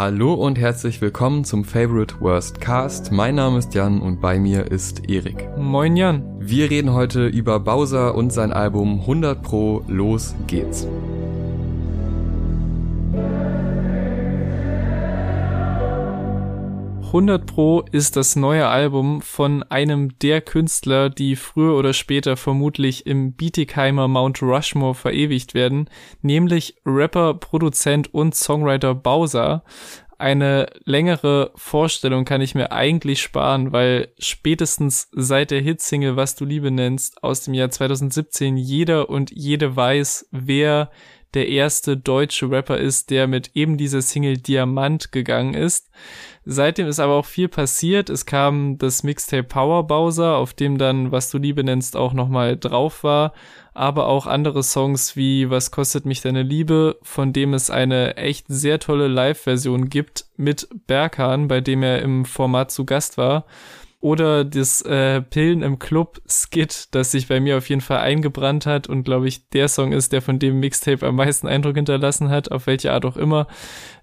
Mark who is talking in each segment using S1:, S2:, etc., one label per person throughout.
S1: Hallo und herzlich willkommen zum Favorite Worst Cast. Mein Name ist Jan und bei mir ist Erik.
S2: Moin Jan.
S1: Wir reden heute über Bowser und sein Album 100 Pro. Los geht's.
S2: 100 Pro ist das neue Album von einem der Künstler, die früher oder später vermutlich im Bietigheimer Mount Rushmore verewigt werden, nämlich Rapper, Produzent und Songwriter Bowser. Eine längere Vorstellung kann ich mir eigentlich sparen, weil spätestens seit der Hitsingle Was du Liebe nennst aus dem Jahr 2017 jeder und jede weiß, wer der erste deutsche Rapper ist, der mit eben dieser Single Diamant gegangen ist. Seitdem ist aber auch viel passiert. Es kam das Mixtape Power Bowser, auf dem dann, was du Liebe nennst, auch nochmal drauf war. Aber auch andere Songs wie Was kostet mich deine Liebe, von dem es eine echt sehr tolle Live-Version gibt mit Berkan, bei dem er im Format zu Gast war oder das äh, Pillen im Club Skit, das sich bei mir auf jeden Fall eingebrannt hat und glaube ich der Song ist, der von dem Mixtape am meisten Eindruck hinterlassen hat, auf welche Art auch immer.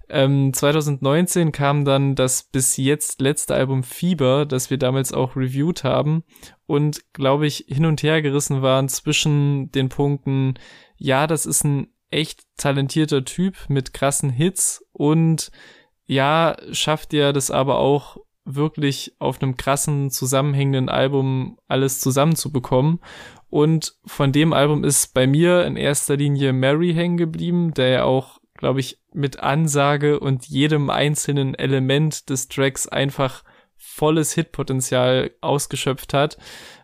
S2: Ähm, 2019 kam dann das bis jetzt letzte Album Fieber, das wir damals auch reviewed haben und glaube ich hin und her gerissen waren zwischen den Punkten, ja, das ist ein echt talentierter Typ mit krassen Hits und ja, schafft er das aber auch wirklich auf einem krassen, zusammenhängenden Album alles zusammenzubekommen. Und von dem Album ist bei mir in erster Linie Mary hängen geblieben, der ja auch, glaube ich, mit Ansage und jedem einzelnen Element des Tracks einfach volles Hitpotenzial ausgeschöpft hat.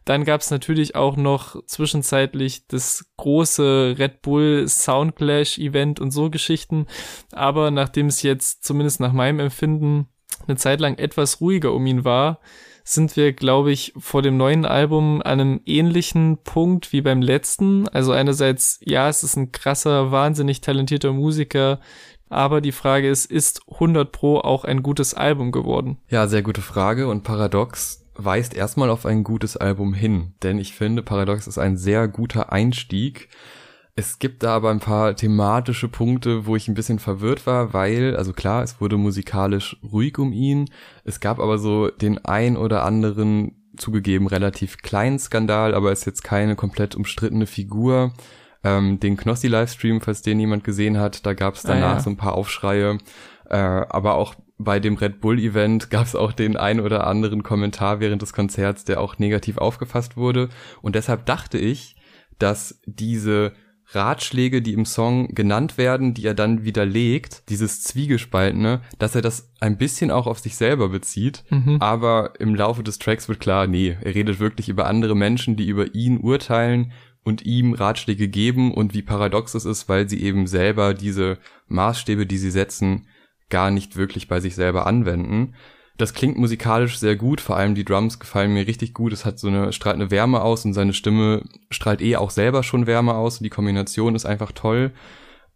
S2: Dann gab es natürlich auch noch zwischenzeitlich das große Red Bull Soundclash Event und so Geschichten. Aber nachdem es jetzt zumindest nach meinem Empfinden eine Zeit lang etwas ruhiger um ihn war, sind wir, glaube ich, vor dem neuen Album an einem ähnlichen Punkt wie beim letzten. Also einerseits, ja, es ist ein krasser, wahnsinnig talentierter Musiker, aber die Frage ist, ist 100 Pro auch ein gutes Album geworden?
S1: Ja, sehr gute Frage und Paradox weist erstmal auf ein gutes Album hin, denn ich finde, Paradox ist ein sehr guter Einstieg es gibt da aber ein paar thematische Punkte, wo ich ein bisschen verwirrt war, weil, also klar, es wurde musikalisch ruhig um ihn. Es gab aber so den ein oder anderen zugegeben relativ kleinen Skandal, aber ist jetzt keine komplett umstrittene Figur. Ähm, den Knossi-Livestream, falls den jemand gesehen hat, da gab es ah, danach ah, ja. so ein paar Aufschreie. Äh, aber auch bei dem Red Bull-Event gab es auch den ein oder anderen Kommentar während des Konzerts, der auch negativ aufgefasst wurde. Und deshalb dachte ich, dass diese Ratschläge, die im Song genannt werden, die er dann widerlegt, dieses Zwiegespaltene, dass er das ein bisschen auch auf sich selber bezieht, mhm. aber im Laufe des Tracks wird klar, nee, er redet wirklich über andere Menschen, die über ihn urteilen und ihm Ratschläge geben und wie paradox es ist, weil sie eben selber diese Maßstäbe, die sie setzen, gar nicht wirklich bei sich selber anwenden. Das klingt musikalisch sehr gut, vor allem die Drums gefallen mir richtig gut. Es hat so eine, strahlt eine Wärme aus und seine Stimme strahlt eh auch selber schon Wärme aus und die Kombination ist einfach toll.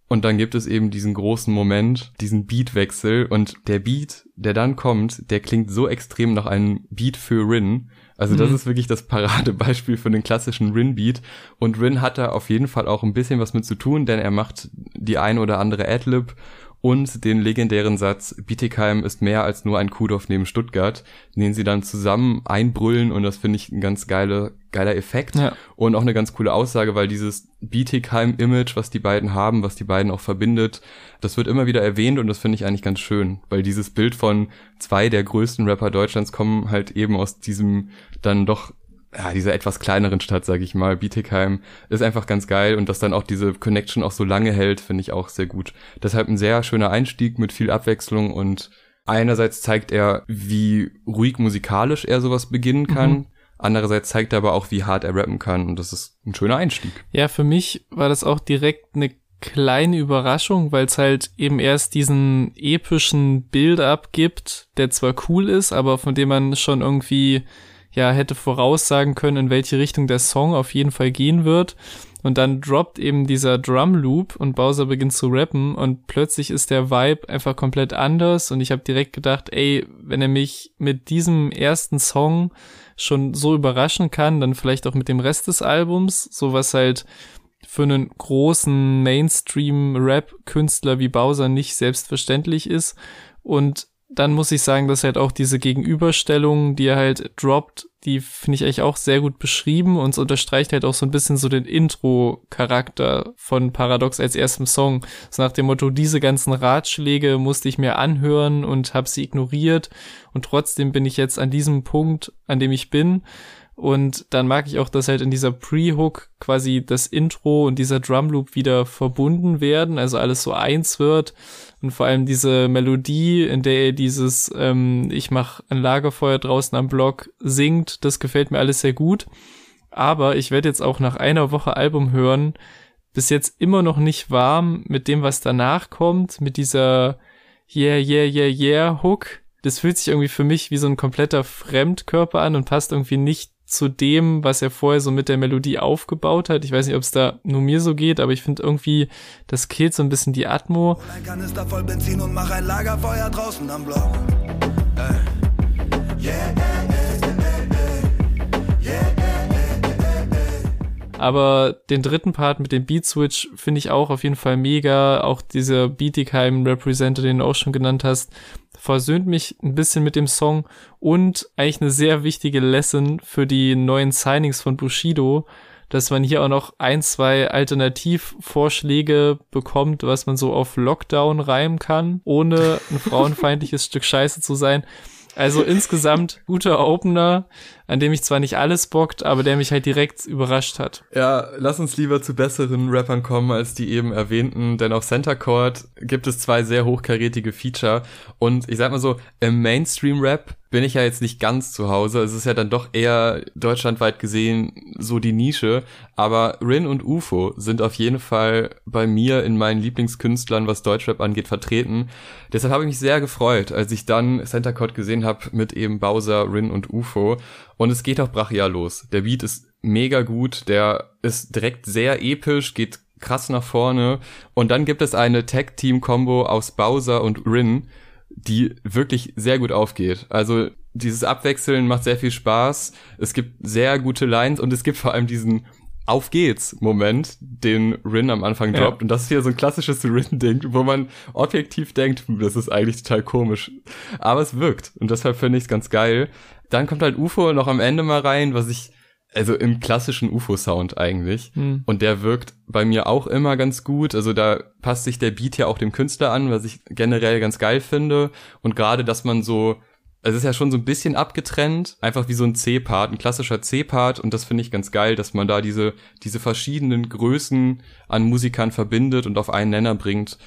S1: Und dann gibt es eben diesen großen Moment, diesen Beatwechsel und der Beat, der dann kommt, der klingt so extrem nach einem Beat für Rin. Also das mhm. ist wirklich das Paradebeispiel für den klassischen Rin-Beat. Und Rin hat da auf jeden Fall auch ein bisschen was mit zu tun, denn er macht die eine oder andere Adlib und den legendären Satz, Bietigheim ist mehr als nur ein Kuhdorf neben Stuttgart, den sie dann zusammen einbrüllen und das finde ich ein ganz geile, geiler Effekt ja. und auch eine ganz coole Aussage, weil dieses Bietigheim-Image, was die beiden haben, was die beiden auch verbindet, das wird immer wieder erwähnt und das finde ich eigentlich ganz schön, weil dieses Bild von zwei der größten Rapper Deutschlands kommen halt eben aus diesem dann doch ja, dieser etwas kleineren Stadt, sage ich mal, Bietigheim, ist einfach ganz geil und dass dann auch diese Connection auch so lange hält, finde ich auch sehr gut. Deshalb ein sehr schöner Einstieg mit viel Abwechslung und einerseits zeigt er, wie ruhig musikalisch er sowas beginnen kann. Mhm. Andererseits zeigt er aber auch, wie hart er rappen kann und das ist ein schöner Einstieg.
S2: Ja, für mich war das auch direkt eine kleine Überraschung, weil es halt eben erst diesen epischen Build-up gibt, der zwar cool ist, aber von dem man schon irgendwie ja hätte voraussagen können, in welche Richtung der Song auf jeden Fall gehen wird. Und dann droppt eben dieser Drum Loop und Bowser beginnt zu rappen und plötzlich ist der Vibe einfach komplett anders und ich habe direkt gedacht, ey, wenn er mich mit diesem ersten Song schon so überraschen kann, dann vielleicht auch mit dem Rest des Albums, so was halt für einen großen Mainstream-Rap-Künstler wie Bowser nicht selbstverständlich ist. Und dann muss ich sagen, dass halt auch diese Gegenüberstellung, die er halt droppt, die finde ich eigentlich auch sehr gut beschrieben und es unterstreicht halt auch so ein bisschen so den Intro-Charakter von Paradox als erstem Song. So nach dem Motto, diese ganzen Ratschläge musste ich mir anhören und habe sie ignoriert und trotzdem bin ich jetzt an diesem Punkt, an dem ich bin. Und dann mag ich auch, dass halt in dieser Pre-Hook quasi das Intro und dieser Drumloop wieder verbunden werden, also alles so eins wird. Und vor allem diese Melodie, in der er dieses ähm, Ich mach ein Lagerfeuer draußen am Block singt, das gefällt mir alles sehr gut. Aber ich werde jetzt auch nach einer Woche Album hören, bis jetzt immer noch nicht warm mit dem, was danach kommt, mit dieser Yeah, yeah, yeah, yeah Hook. Das fühlt sich irgendwie für mich wie so ein kompletter Fremdkörper an und passt irgendwie nicht zu dem, was er vorher so mit der Melodie aufgebaut hat. Ich weiß nicht, ob es da nur mir so geht, aber ich finde irgendwie, das killt so ein bisschen die Atmo. Mach ein Aber den dritten Part mit dem Beat Switch finde ich auch auf jeden Fall mega. Auch dieser Bietigheim Representer, den du auch schon genannt hast, versöhnt mich ein bisschen mit dem Song und eigentlich eine sehr wichtige Lesson für die neuen Signings von Bushido, dass man hier auch noch ein, zwei Alternativvorschläge bekommt, was man so auf Lockdown reimen kann, ohne ein frauenfeindliches Stück Scheiße zu sein. Also insgesamt guter Opener, an dem ich zwar nicht alles bockt, aber der mich halt direkt überrascht hat.
S1: Ja, lass uns lieber zu besseren Rappern kommen als die eben erwähnten, denn auf Center Court gibt es zwei sehr hochkarätige Feature und ich sag mal so, im Mainstream-Rap bin ich ja jetzt nicht ganz zu Hause. Es ist ja dann doch eher deutschlandweit gesehen so die Nische. Aber Rin und UFO sind auf jeden Fall bei mir in meinen Lieblingskünstlern, was Deutschrap angeht, vertreten. Deshalb habe ich mich sehr gefreut, als ich dann Center Court gesehen habe mit eben Bowser, Rin und UFO. Und es geht auch brachial los. Der Beat ist mega gut, der ist direkt sehr episch, geht krass nach vorne. Und dann gibt es eine Tag-Team-Kombo aus Bowser und Rin, die wirklich sehr gut aufgeht. Also dieses Abwechseln macht sehr viel Spaß. Es gibt sehr gute Lines und es gibt vor allem diesen auf geht's Moment, den Rin am Anfang droppt. Ja. Und das ist hier so ein klassisches Rin-Ding, wo man objektiv denkt, hm, das ist eigentlich total komisch. Aber es wirkt. Und deshalb finde ich es ganz geil. Dann kommt halt UFO noch am Ende mal rein, was ich also im klassischen UFO-Sound eigentlich. Hm. Und der wirkt bei mir auch immer ganz gut. Also da passt sich der Beat ja auch dem Künstler an, was ich generell ganz geil finde. Und gerade, dass man so, es ist ja schon so ein bisschen abgetrennt, einfach wie so ein C-Part, ein klassischer C-Part. Und das finde ich ganz geil, dass man da diese, diese verschiedenen Größen an Musikern verbindet und auf einen Nenner bringt.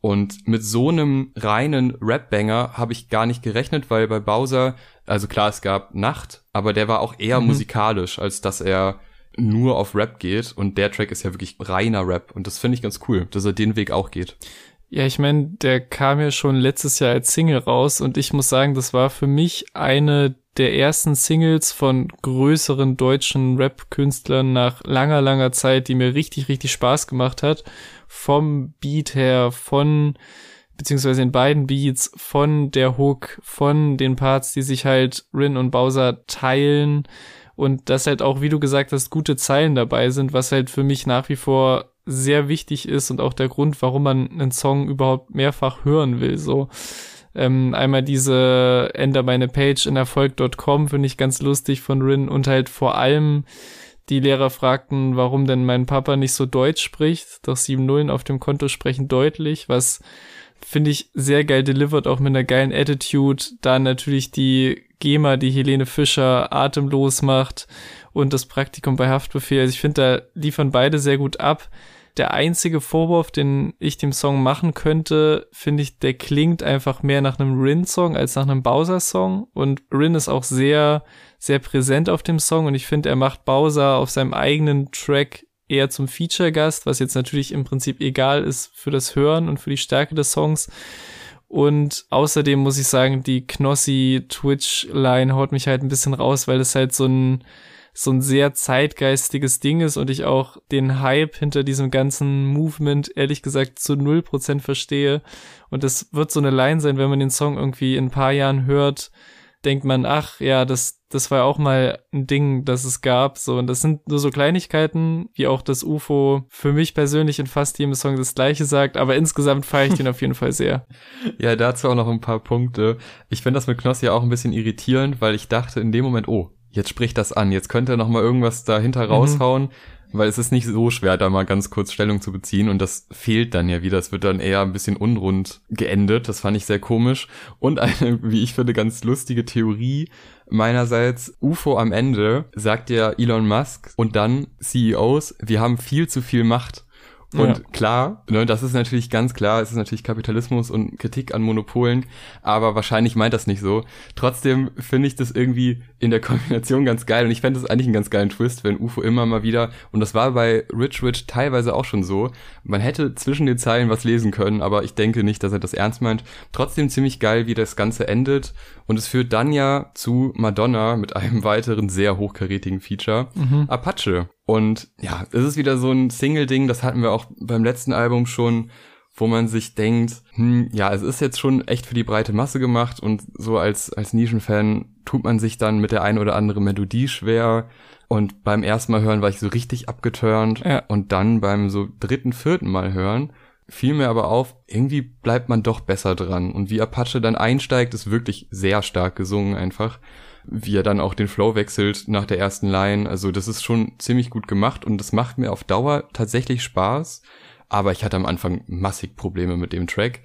S1: Und mit so einem reinen Rap-Banger habe ich gar nicht gerechnet, weil bei Bowser, also klar, es gab Nacht, aber der war auch eher mhm. musikalisch, als dass er nur auf Rap geht. Und der Track ist ja wirklich reiner Rap. Und das finde ich ganz cool, dass er den Weg auch geht.
S2: Ja, ich meine, der kam ja schon letztes Jahr als Single raus und ich muss sagen, das war für mich eine der ersten Singles von größeren deutschen Rap-Künstlern nach langer, langer Zeit, die mir richtig, richtig Spaß gemacht hat. Vom Beat her, von beziehungsweise in beiden Beats, von der Hook, von den Parts, die sich halt Rin und Bowser teilen. Und dass halt auch, wie du gesagt hast, gute Zeilen dabei sind, was halt für mich nach wie vor sehr wichtig ist und auch der Grund, warum man einen Song überhaupt mehrfach hören will, so. Ähm, einmal diese Ender meine Page in Erfolg.com finde ich ganz lustig von Rin und halt vor allem die Lehrer fragten, warum denn mein Papa nicht so Deutsch spricht. Doch sieben Nullen auf dem Konto sprechen deutlich, was finde ich sehr geil delivered, auch mit einer geilen Attitude. Da natürlich die GEMA, die Helene Fischer atemlos macht und das Praktikum bei Haftbefehl. Also ich finde, da liefern beide sehr gut ab. Der einzige Vorwurf, den ich dem Song machen könnte, finde ich, der klingt einfach mehr nach einem Rin-Song als nach einem Bowser-Song. Und Rin ist auch sehr sehr präsent auf dem Song und ich finde, er macht Bowser auf seinem eigenen Track eher zum Feature-Gast, was jetzt natürlich im Prinzip egal ist für das Hören und für die Stärke des Songs. Und außerdem muss ich sagen, die Knossi-Twitch-Line haut mich halt ein bisschen raus, weil es halt so ein, so ein sehr zeitgeistiges Ding ist und ich auch den Hype hinter diesem ganzen Movement ehrlich gesagt zu null Prozent verstehe. Und das wird so eine Line sein, wenn man den Song irgendwie in ein paar Jahren hört, denkt man, ach ja, das, das war auch mal ein Ding, das es gab. So, und das sind nur so Kleinigkeiten, wie auch das UFO für mich persönlich in fast jedem Song das gleiche sagt, aber insgesamt feiere ich den auf jeden Fall sehr.
S1: Ja, dazu auch noch ein paar Punkte. Ich finde das mit Knossi auch ein bisschen irritierend, weil ich dachte in dem Moment, oh, jetzt spricht das an, jetzt könnte er noch mal irgendwas dahinter mhm. raushauen weil es ist nicht so schwer, da mal ganz kurz Stellung zu beziehen und das fehlt dann ja wieder. Es wird dann eher ein bisschen unrund geendet. Das fand ich sehr komisch. Und eine, wie ich finde, ganz lustige Theorie meinerseits. UFO am Ende sagt ja Elon Musk und dann CEOs, wir haben viel zu viel Macht. Und ja. klar, ne, das ist natürlich ganz klar, es ist natürlich Kapitalismus und Kritik an Monopolen, aber wahrscheinlich meint das nicht so. Trotzdem finde ich das irgendwie in der Kombination ganz geil und ich fände das eigentlich einen ganz geilen Twist, wenn UFO immer mal wieder, und das war bei Rich Rich teilweise auch schon so, man hätte zwischen den Zeilen was lesen können, aber ich denke nicht, dass er das ernst meint. Trotzdem ziemlich geil, wie das Ganze endet und es führt dann ja zu Madonna mit einem weiteren sehr hochkarätigen Feature, mhm. Apache. Und ja, es ist wieder so ein Single-Ding, das hatten wir auch beim letzten Album schon, wo man sich denkt, hm, ja, es ist jetzt schon echt für die breite Masse gemacht und so als, als Nischenfan tut man sich dann mit der ein oder anderen Melodie schwer. Und beim ersten Mal hören war ich so richtig abgeturnt. Ja. Und dann beim so dritten, vierten Mal hören fiel mir aber auf, irgendwie bleibt man doch besser dran. Und wie Apache dann einsteigt, ist wirklich sehr stark gesungen einfach wie er dann auch den Flow wechselt nach der ersten Line. Also das ist schon ziemlich gut gemacht und das macht mir auf Dauer tatsächlich Spaß. Aber ich hatte am Anfang massig Probleme mit dem Track.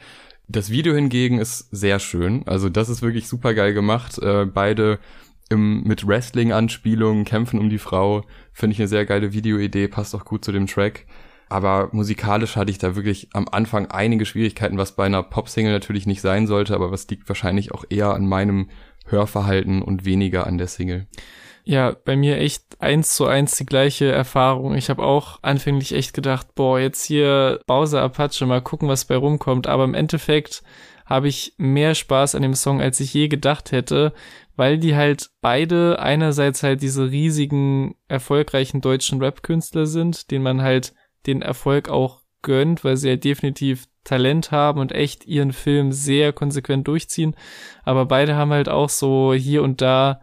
S1: Das Video hingegen ist sehr schön. Also das ist wirklich super geil gemacht. Äh, beide im, mit Wrestling-Anspielungen kämpfen um die Frau. Finde ich eine sehr geile Videoidee, passt auch gut zu dem Track. Aber musikalisch hatte ich da wirklich am Anfang einige Schwierigkeiten, was bei einer Pop-Single natürlich nicht sein sollte, aber was liegt wahrscheinlich auch eher an meinem Hörverhalten und weniger an der Single.
S2: Ja, bei mir echt eins zu eins die gleiche Erfahrung. Ich habe auch anfänglich echt gedacht, boah, jetzt hier Bowser Apache, mal gucken, was bei rumkommt. Aber im Endeffekt habe ich mehr Spaß an dem Song, als ich je gedacht hätte, weil die halt beide einerseits halt diese riesigen, erfolgreichen deutschen Rap-Künstler sind, denen man halt den Erfolg auch gönnt, weil sie halt definitiv Talent haben und echt ihren Film sehr konsequent durchziehen. Aber beide haben halt auch so hier und da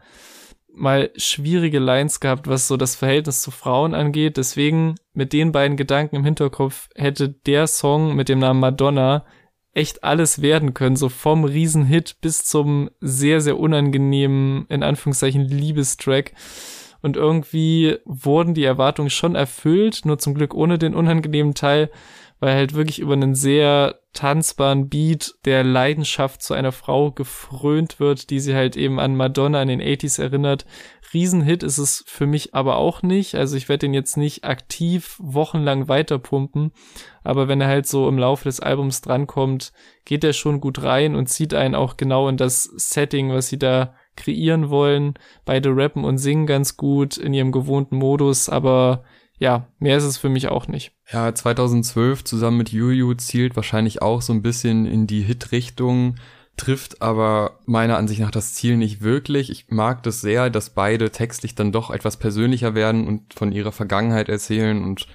S2: mal schwierige Lines gehabt, was so das Verhältnis zu Frauen angeht. Deswegen mit den beiden Gedanken im Hinterkopf hätte der Song mit dem Namen Madonna echt alles werden können, so vom Riesenhit bis zum sehr, sehr unangenehmen, in Anführungszeichen, Liebestrack. Und irgendwie wurden die Erwartungen schon erfüllt, nur zum Glück ohne den unangenehmen Teil weil halt wirklich über einen sehr tanzbaren Beat der Leidenschaft zu einer Frau gefrönt wird, die sie halt eben an Madonna in den 80s erinnert. Riesenhit ist es für mich aber auch nicht. Also ich werde den jetzt nicht aktiv wochenlang weiterpumpen, aber wenn er halt so im Laufe des Albums drankommt, geht er schon gut rein und zieht einen auch genau in das Setting, was sie da kreieren wollen. Beide rappen und singen ganz gut in ihrem gewohnten Modus, aber ja, mehr ist es für mich auch nicht.
S1: Ja, 2012 zusammen mit Juju zielt wahrscheinlich auch so ein bisschen in die Hit-Richtung, trifft aber meiner Ansicht nach das Ziel nicht wirklich. Ich mag das sehr, dass beide textlich dann doch etwas persönlicher werden und von ihrer Vergangenheit erzählen und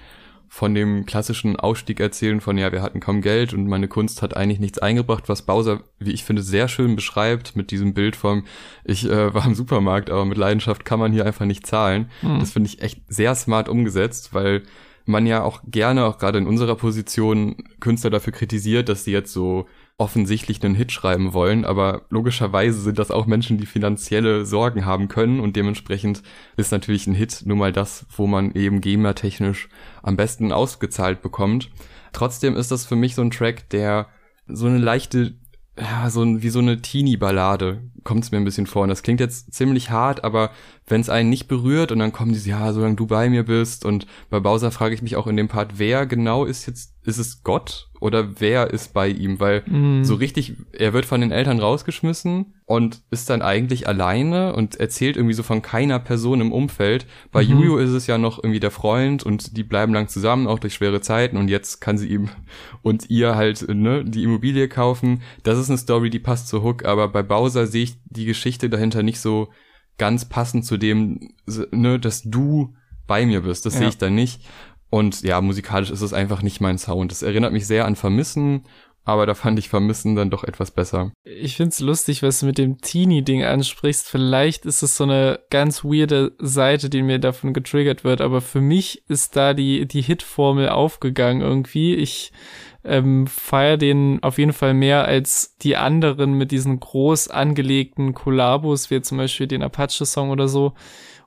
S1: von dem klassischen Ausstieg erzählen von, ja, wir hatten kaum Geld und meine Kunst hat eigentlich nichts eingebracht, was Bowser, wie ich finde, sehr schön beschreibt mit diesem Bild vom, ich äh, war im Supermarkt, aber mit Leidenschaft kann man hier einfach nicht zahlen. Mhm. Das finde ich echt sehr smart umgesetzt, weil man ja auch gerne, auch gerade in unserer Position, Künstler dafür kritisiert, dass sie jetzt so offensichtlich einen Hit schreiben wollen, aber logischerweise sind das auch Menschen, die finanzielle Sorgen haben können und dementsprechend ist natürlich ein Hit nun mal das, wo man eben GEMA-technisch am besten ausgezahlt bekommt. Trotzdem ist das für mich so ein Track, der so eine leichte ja, so ein, wie so eine Teenie-Ballade kommt es mir ein bisschen vor. Und das klingt jetzt ziemlich hart, aber wenn es einen nicht berührt und dann kommen diese, ja, solange du bei mir bist und bei Bowser frage ich mich auch in dem Part, wer genau ist jetzt, ist es Gott oder wer ist bei ihm? Weil mm. so richtig, er wird von den Eltern rausgeschmissen und ist dann eigentlich alleine und erzählt irgendwie so von keiner Person im Umfeld. Bei mhm. Juju ist es ja noch irgendwie der Freund und die bleiben lang zusammen, auch durch schwere Zeiten und jetzt kann sie ihm und ihr halt ne, die Immobilie kaufen. Das ist eine Story, die passt zu Hook, aber bei Bowser sehe ich die Geschichte dahinter nicht so ganz passend zu dem, ne, dass du bei mir bist. Das ja. sehe ich da nicht. Und ja, musikalisch ist es einfach nicht mein Sound. Das erinnert mich sehr an Vermissen aber da fand ich Vermissen dann doch etwas besser.
S2: Ich find's lustig, was du mit dem Teenie-Ding ansprichst. Vielleicht ist es so eine ganz weirde Seite, die mir davon getriggert wird, aber für mich ist da die, die Hit-Formel aufgegangen irgendwie. Ich ähm, feier den auf jeden Fall mehr als die anderen mit diesen groß angelegten Kollabos, wie zum Beispiel den Apache-Song oder so.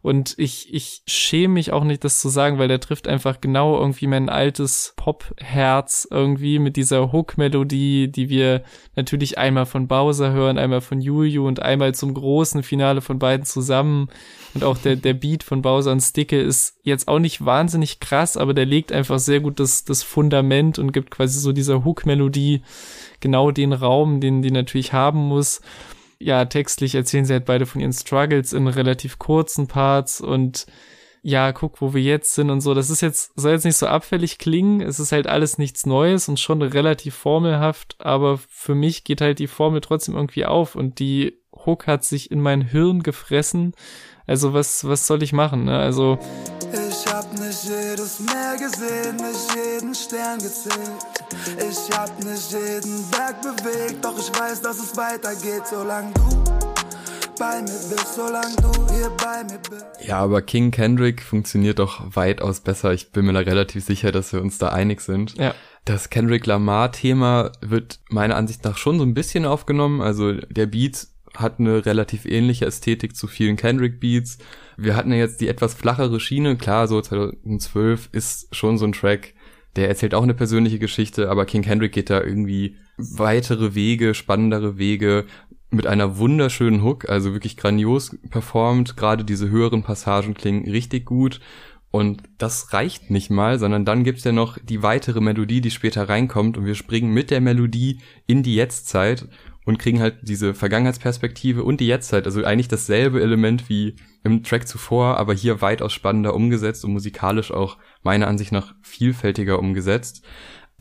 S2: Und ich, ich schäme mich auch nicht, das zu sagen, weil der trifft einfach genau irgendwie mein altes Pop-Herz irgendwie mit dieser Hook-Melodie, die wir natürlich einmal von Bowser hören, einmal von Juju und einmal zum großen Finale von beiden zusammen. Und auch der, der Beat von Bowser und Sticke ist jetzt auch nicht wahnsinnig krass, aber der legt einfach sehr gut das, das Fundament und gibt quasi so dieser Hook-Melodie genau den Raum, den die natürlich haben muss ja, textlich erzählen sie halt beide von ihren Struggles in relativ kurzen Parts und ja, guck, wo wir jetzt sind und so. Das ist jetzt, soll jetzt nicht so abfällig klingen. Es ist halt alles nichts Neues und schon relativ formelhaft, aber für mich geht halt die Formel trotzdem irgendwie auf und die Hook hat sich in mein Hirn gefressen. Also was, was soll ich machen, ne? Also.
S3: Ich hab nicht jedes Meer gesehen, nicht jeden Stern gezählt. Ich hab nicht jeden Berg bewegt, doch ich weiß, dass es weitergeht, solange du bei mir bist, solange du hier bei mir bist.
S1: Ja, aber King Kendrick funktioniert doch weitaus besser. Ich bin mir da relativ sicher, dass wir uns da einig sind.
S2: Ja.
S1: Das Kendrick Lamar-Thema wird meiner Ansicht nach schon so ein bisschen aufgenommen. Also der Beat hat eine relativ ähnliche Ästhetik zu vielen Kendrick Beats. Wir hatten ja jetzt die etwas flachere Schiene. Klar, so 2012 ist schon so ein Track, der erzählt auch eine persönliche Geschichte, aber King Kendrick geht da irgendwie weitere Wege, spannendere Wege mit einer wunderschönen Hook, also wirklich grandios performt. Gerade diese höheren Passagen klingen richtig gut. Und das reicht nicht mal, sondern dann gibt's ja noch die weitere Melodie, die später reinkommt und wir springen mit der Melodie in die Jetztzeit und kriegen halt diese Vergangenheitsperspektive und die Jetztzeit, also eigentlich dasselbe Element wie im Track zuvor, aber hier weitaus spannender umgesetzt und musikalisch auch meiner Ansicht nach vielfältiger umgesetzt.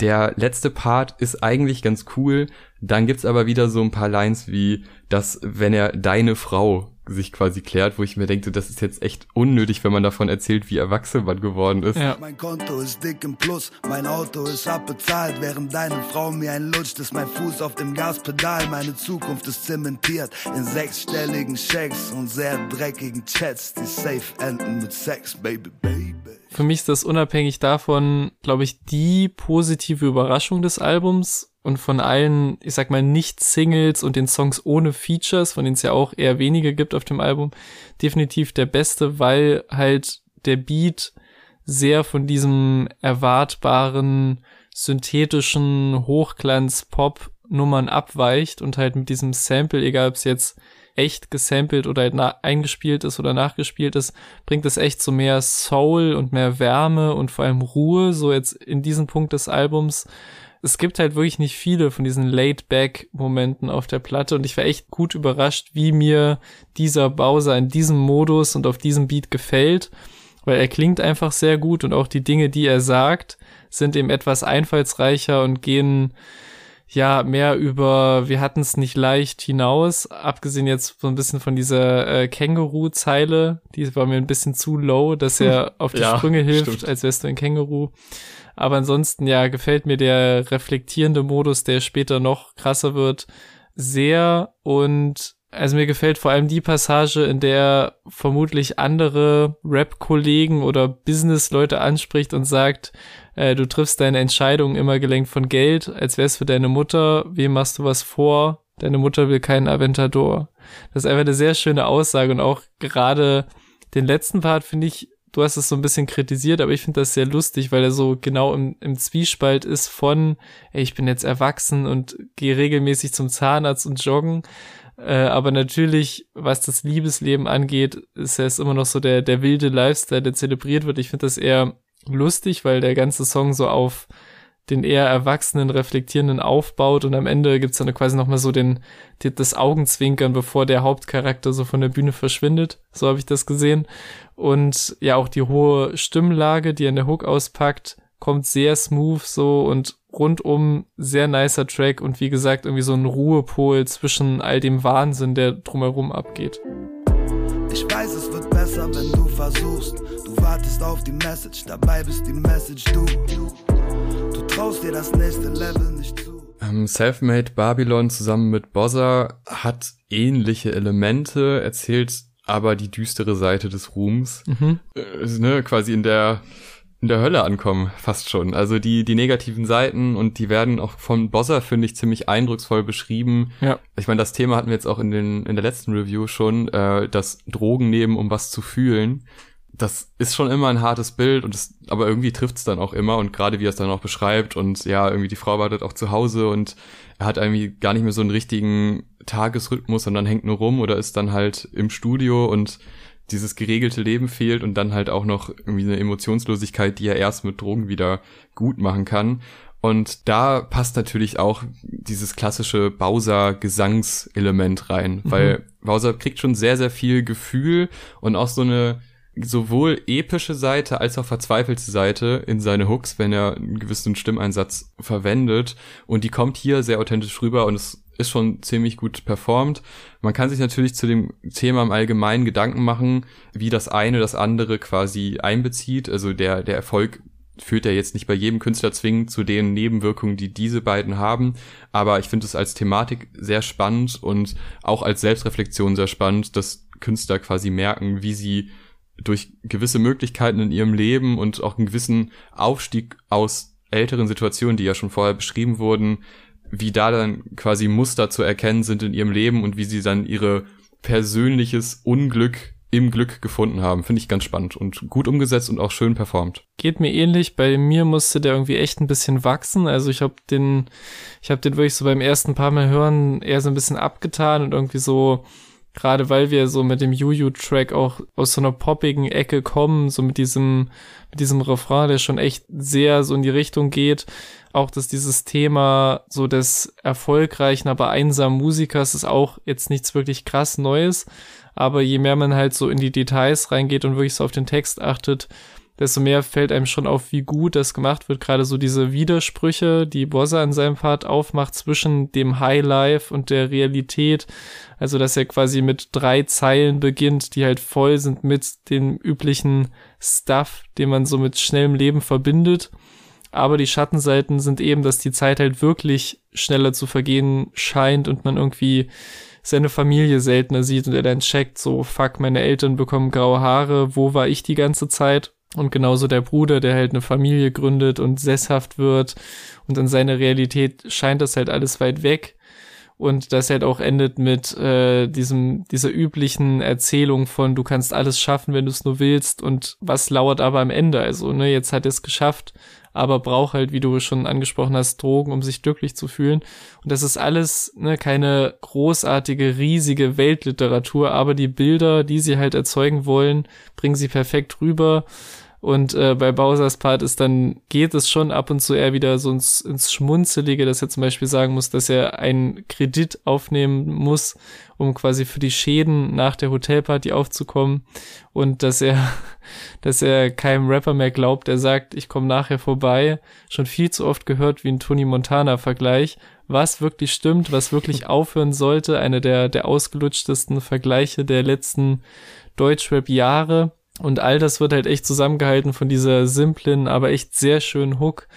S1: Der letzte Part ist eigentlich ganz cool. Dann gibt's aber wieder so ein paar Lines wie, dass wenn er deine Frau sich quasi klärt, wo ich mir denke, das ist jetzt echt unnötig, wenn man davon erzählt, wie erwachsen man geworden ist.
S3: Ja. Mein Konto ist dick im Plus, mein Auto ist abbezahlt, während deine Frau mir ein lutscht, ist mein Fuß auf dem Gaspedal, meine Zukunft ist zementiert in sechsstelligen Checks und sehr dreckigen Chats, die safe enden mit Sex, baby, baby.
S2: Für mich ist das unabhängig davon, glaube ich, die positive Überraschung des Albums und von allen, ich sag mal, Nicht-Singles und den Songs ohne Features, von denen es ja auch eher wenige gibt auf dem Album, definitiv der beste, weil halt der Beat sehr von diesem erwartbaren, synthetischen Hochglanz-Pop-Nummern abweicht und halt mit diesem Sample, egal ob es jetzt echt gesampelt oder eingespielt ist oder nachgespielt ist, bringt es echt so mehr Soul und mehr Wärme und vor allem Ruhe, so jetzt in diesem Punkt des Albums. Es gibt halt wirklich nicht viele von diesen Laid-Back-Momenten auf der Platte und ich war echt gut überrascht, wie mir dieser Bowser in diesem Modus und auf diesem Beat gefällt, weil er klingt einfach sehr gut und auch die Dinge, die er sagt, sind eben etwas einfallsreicher und gehen ja mehr über wir hatten es nicht leicht hinaus, abgesehen jetzt so ein bisschen von dieser äh, Känguru-Zeile, die war mir ein bisschen zu low, dass er auf die ja, Sprünge hilft, stimmt. als wärst du ein Känguru. Aber ansonsten ja gefällt mir der reflektierende Modus, der später noch krasser wird, sehr und also mir gefällt vor allem die Passage, in der vermutlich andere Rap-Kollegen oder Business-Leute anspricht und sagt, äh, du triffst deine Entscheidungen immer gelenkt von Geld, als wär's für deine Mutter, wem machst du was vor? Deine Mutter will keinen Aventador. Das ist einfach eine sehr schöne Aussage und auch gerade den letzten Part finde ich, du hast es so ein bisschen kritisiert, aber ich finde das sehr lustig, weil er so genau im, im Zwiespalt ist von, ey, ich bin jetzt erwachsen und gehe regelmäßig zum Zahnarzt und joggen. Äh, aber natürlich, was das Liebesleben angeht, ist es immer noch so der, der wilde Lifestyle, der zelebriert wird. Ich finde das eher lustig, weil der ganze Song so auf den eher erwachsenen, reflektierenden aufbaut und am Ende gibt's dann quasi nochmal so den, die, das Augenzwinkern, bevor der Hauptcharakter so von der Bühne verschwindet. So habe ich das gesehen. Und ja, auch die hohe Stimmlage, die an der Hook auspackt, kommt sehr smooth so und rundum sehr nicer Track und wie gesagt irgendwie so ein Ruhepol zwischen all dem Wahnsinn, der drumherum abgeht.
S3: Ich weiß, es wird besser, wenn du versuchst. Du wartest auf die Message, dabei bist die Message du. Du traust dir das nächste Level nicht zu.
S1: Ähm, Selfmade Babylon zusammen mit Bozza hat ähnliche Elemente, erzählt aber die düstere Seite des Ruhms. Mhm. Äh, ne, quasi in der in der Hölle ankommen, fast schon. Also die, die negativen Seiten und die werden auch von Bosser, finde ich, ziemlich eindrucksvoll beschrieben. Ja. Ich meine, das Thema hatten wir jetzt auch in, den, in der letzten Review schon, äh, das Drogen nehmen, um was zu fühlen. Das ist schon immer ein hartes Bild und es, aber irgendwie trifft es dann auch immer und gerade wie er es dann auch beschreibt und ja, irgendwie die Frau wartet auch zu Hause und er hat irgendwie gar nicht mehr so einen richtigen Tagesrhythmus, sondern hängt nur rum oder ist dann halt im Studio und dieses geregelte Leben fehlt und dann halt auch noch irgendwie eine Emotionslosigkeit, die er erst mit Drogen wieder gut machen kann. Und da passt natürlich auch dieses klassische Bowser-Gesangselement rein, mhm. weil Bowser kriegt schon sehr, sehr viel Gefühl und auch so eine sowohl epische Seite als auch verzweifelte Seite in seine Hooks, wenn er einen gewissen Stimmeinsatz verwendet. Und die kommt hier sehr authentisch rüber und es ist schon ziemlich gut performt. Man kann sich natürlich zu dem Thema im Allgemeinen Gedanken machen, wie das eine das andere quasi einbezieht. Also der, der Erfolg führt ja jetzt nicht bei jedem Künstler zwingend zu den Nebenwirkungen, die diese beiden haben. Aber ich finde es als Thematik sehr spannend und auch als Selbstreflexion sehr spannend, dass Künstler quasi merken, wie sie durch gewisse Möglichkeiten in ihrem Leben und auch einen gewissen Aufstieg aus älteren Situationen, die ja schon vorher beschrieben wurden, wie da dann quasi Muster zu erkennen sind in ihrem Leben und wie sie dann ihre persönliches Unglück im Glück gefunden haben. Finde ich ganz spannend und gut umgesetzt und auch schön performt.
S2: Geht mir ähnlich. Bei mir musste der irgendwie echt ein bisschen wachsen. Also ich habe den, ich habe den wirklich so beim ersten paar Mal hören eher so ein bisschen abgetan und irgendwie so, gerade weil wir so mit dem Juju-Track auch aus so einer poppigen Ecke kommen, so mit diesem, mit diesem Refrain, der schon echt sehr so in die Richtung geht, auch, dass dieses Thema so des erfolgreichen, aber einsamen Musikers ist auch jetzt nichts wirklich krass Neues. Aber je mehr man halt so in die Details reingeht und wirklich so auf den Text achtet, desto mehr fällt einem schon auf, wie gut das gemacht wird. Gerade so diese Widersprüche, die Bossa in seinem Part aufmacht zwischen dem Highlife und der Realität. Also, dass er quasi mit drei Zeilen beginnt, die halt voll sind mit dem üblichen Stuff, den man so mit schnellem Leben verbindet aber die Schattenseiten sind eben, dass die Zeit halt wirklich schneller zu vergehen scheint und man irgendwie seine Familie seltener sieht und er dann checkt, so, fuck, meine Eltern bekommen graue Haare, wo war ich die ganze Zeit? Und genauso der Bruder, der halt eine Familie gründet und sesshaft wird und in seiner Realität scheint das halt alles weit weg. Und das halt auch endet mit äh, diesem, dieser üblichen Erzählung von du kannst alles schaffen, wenn du es nur willst und was lauert aber am Ende. Also, ne, jetzt hat er es geschafft, aber braucht halt, wie du schon angesprochen hast, Drogen, um sich glücklich zu fühlen. Und das ist alles ne, keine großartige, riesige Weltliteratur, aber die Bilder, die sie halt erzeugen wollen, bringen sie perfekt rüber. Und äh, bei Bowsers Part ist dann, geht es schon ab und zu eher wieder so ins, ins Schmunzelige, dass er zum Beispiel sagen muss, dass er einen Kredit aufnehmen muss, um quasi für die Schäden nach der Hotelparty aufzukommen. Und dass er, dass er keinem Rapper mehr glaubt, er sagt, ich komme nachher vorbei. Schon viel zu oft gehört wie ein Tony Montana-Vergleich. Was wirklich stimmt, was wirklich aufhören sollte, eine der, der ausgelutschtesten Vergleiche der letzten Deutschrap-Jahre und all das wird halt echt zusammengehalten von dieser simplen, aber echt sehr schönen Hook.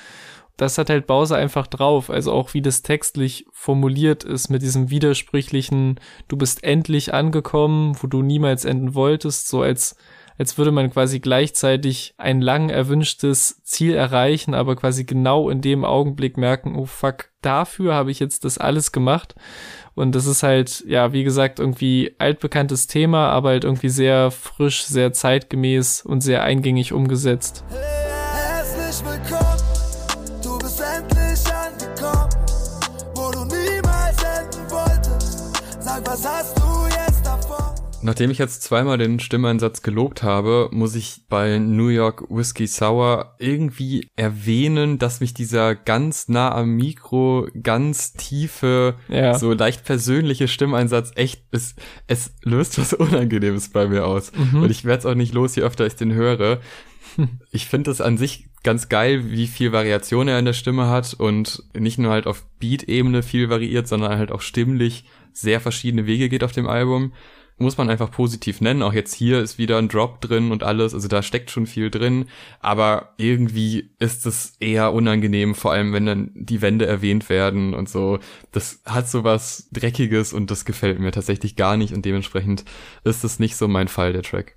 S2: Das hat halt Bowser einfach drauf. Also auch wie das textlich formuliert ist mit diesem widersprüchlichen, du bist endlich angekommen, wo du niemals enden wolltest, so als, als würde man quasi gleichzeitig ein lang erwünschtes Ziel erreichen, aber quasi genau in dem Augenblick merken, oh fuck, dafür habe ich jetzt das alles gemacht. Und das ist halt, ja, wie gesagt, irgendwie altbekanntes Thema, aber halt irgendwie sehr frisch, sehr zeitgemäß und sehr eingängig umgesetzt. Herzlich willkommen,
S1: Nachdem ich jetzt zweimal den Stimmeinsatz gelobt habe, muss ich bei New York Whiskey Sour irgendwie erwähnen, dass mich dieser ganz nah am Mikro, ganz tiefe, ja. so leicht persönliche Stimmeinsatz echt, es, es löst was Unangenehmes bei mir aus. Mhm. Und ich werde es auch nicht los, je öfter ich den höre. Ich finde es an sich ganz geil, wie viel Variation er in der Stimme hat und nicht nur halt auf Beat-Ebene viel variiert, sondern halt auch stimmlich sehr verschiedene Wege geht auf dem Album. Muss man einfach positiv nennen. Auch jetzt hier ist wieder ein Drop drin und alles, also da steckt schon viel drin, aber irgendwie ist es eher unangenehm, vor allem wenn dann die Wände erwähnt werden und so. Das hat so was Dreckiges und das gefällt mir tatsächlich gar nicht und dementsprechend ist es nicht so mein Fall, der Track.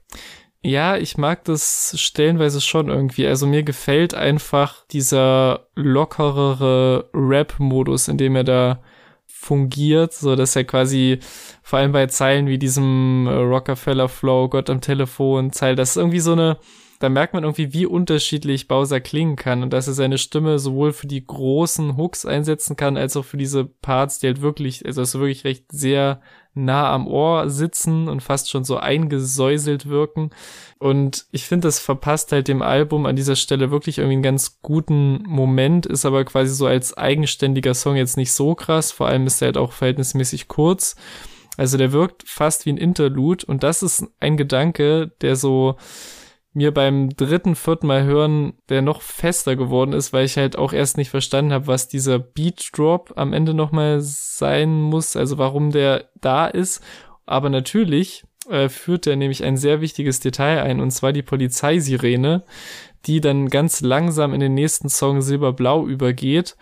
S2: Ja, ich mag das stellenweise schon irgendwie. Also mir gefällt einfach dieser lockerere Rap-Modus, in dem er da fungiert, so dass er quasi vor allem bei Zeilen wie diesem äh, Rockefeller Flow, Gott am Telefon, Zeil, das ist irgendwie so eine da merkt man irgendwie, wie unterschiedlich Bowser klingen kann und dass er seine Stimme sowohl für die großen Hooks einsetzen kann, als auch für diese Parts, die halt wirklich, also dass wirklich recht sehr nah am Ohr sitzen und fast schon so eingesäuselt wirken. Und ich finde, das verpasst halt dem Album an dieser Stelle wirklich irgendwie einen ganz guten Moment, ist aber quasi so als eigenständiger Song jetzt nicht so krass, vor allem ist er halt auch verhältnismäßig kurz. Also der wirkt fast wie ein Interlude und das ist ein Gedanke, der so mir beim dritten, vierten Mal hören, der noch fester geworden ist, weil ich halt auch erst nicht verstanden habe, was dieser Beat Drop am Ende nochmal sein muss, also warum der da ist. Aber natürlich äh, führt er nämlich ein sehr wichtiges Detail ein, und zwar die Polizeisirene, die dann ganz langsam in den nächsten Song Silberblau übergeht,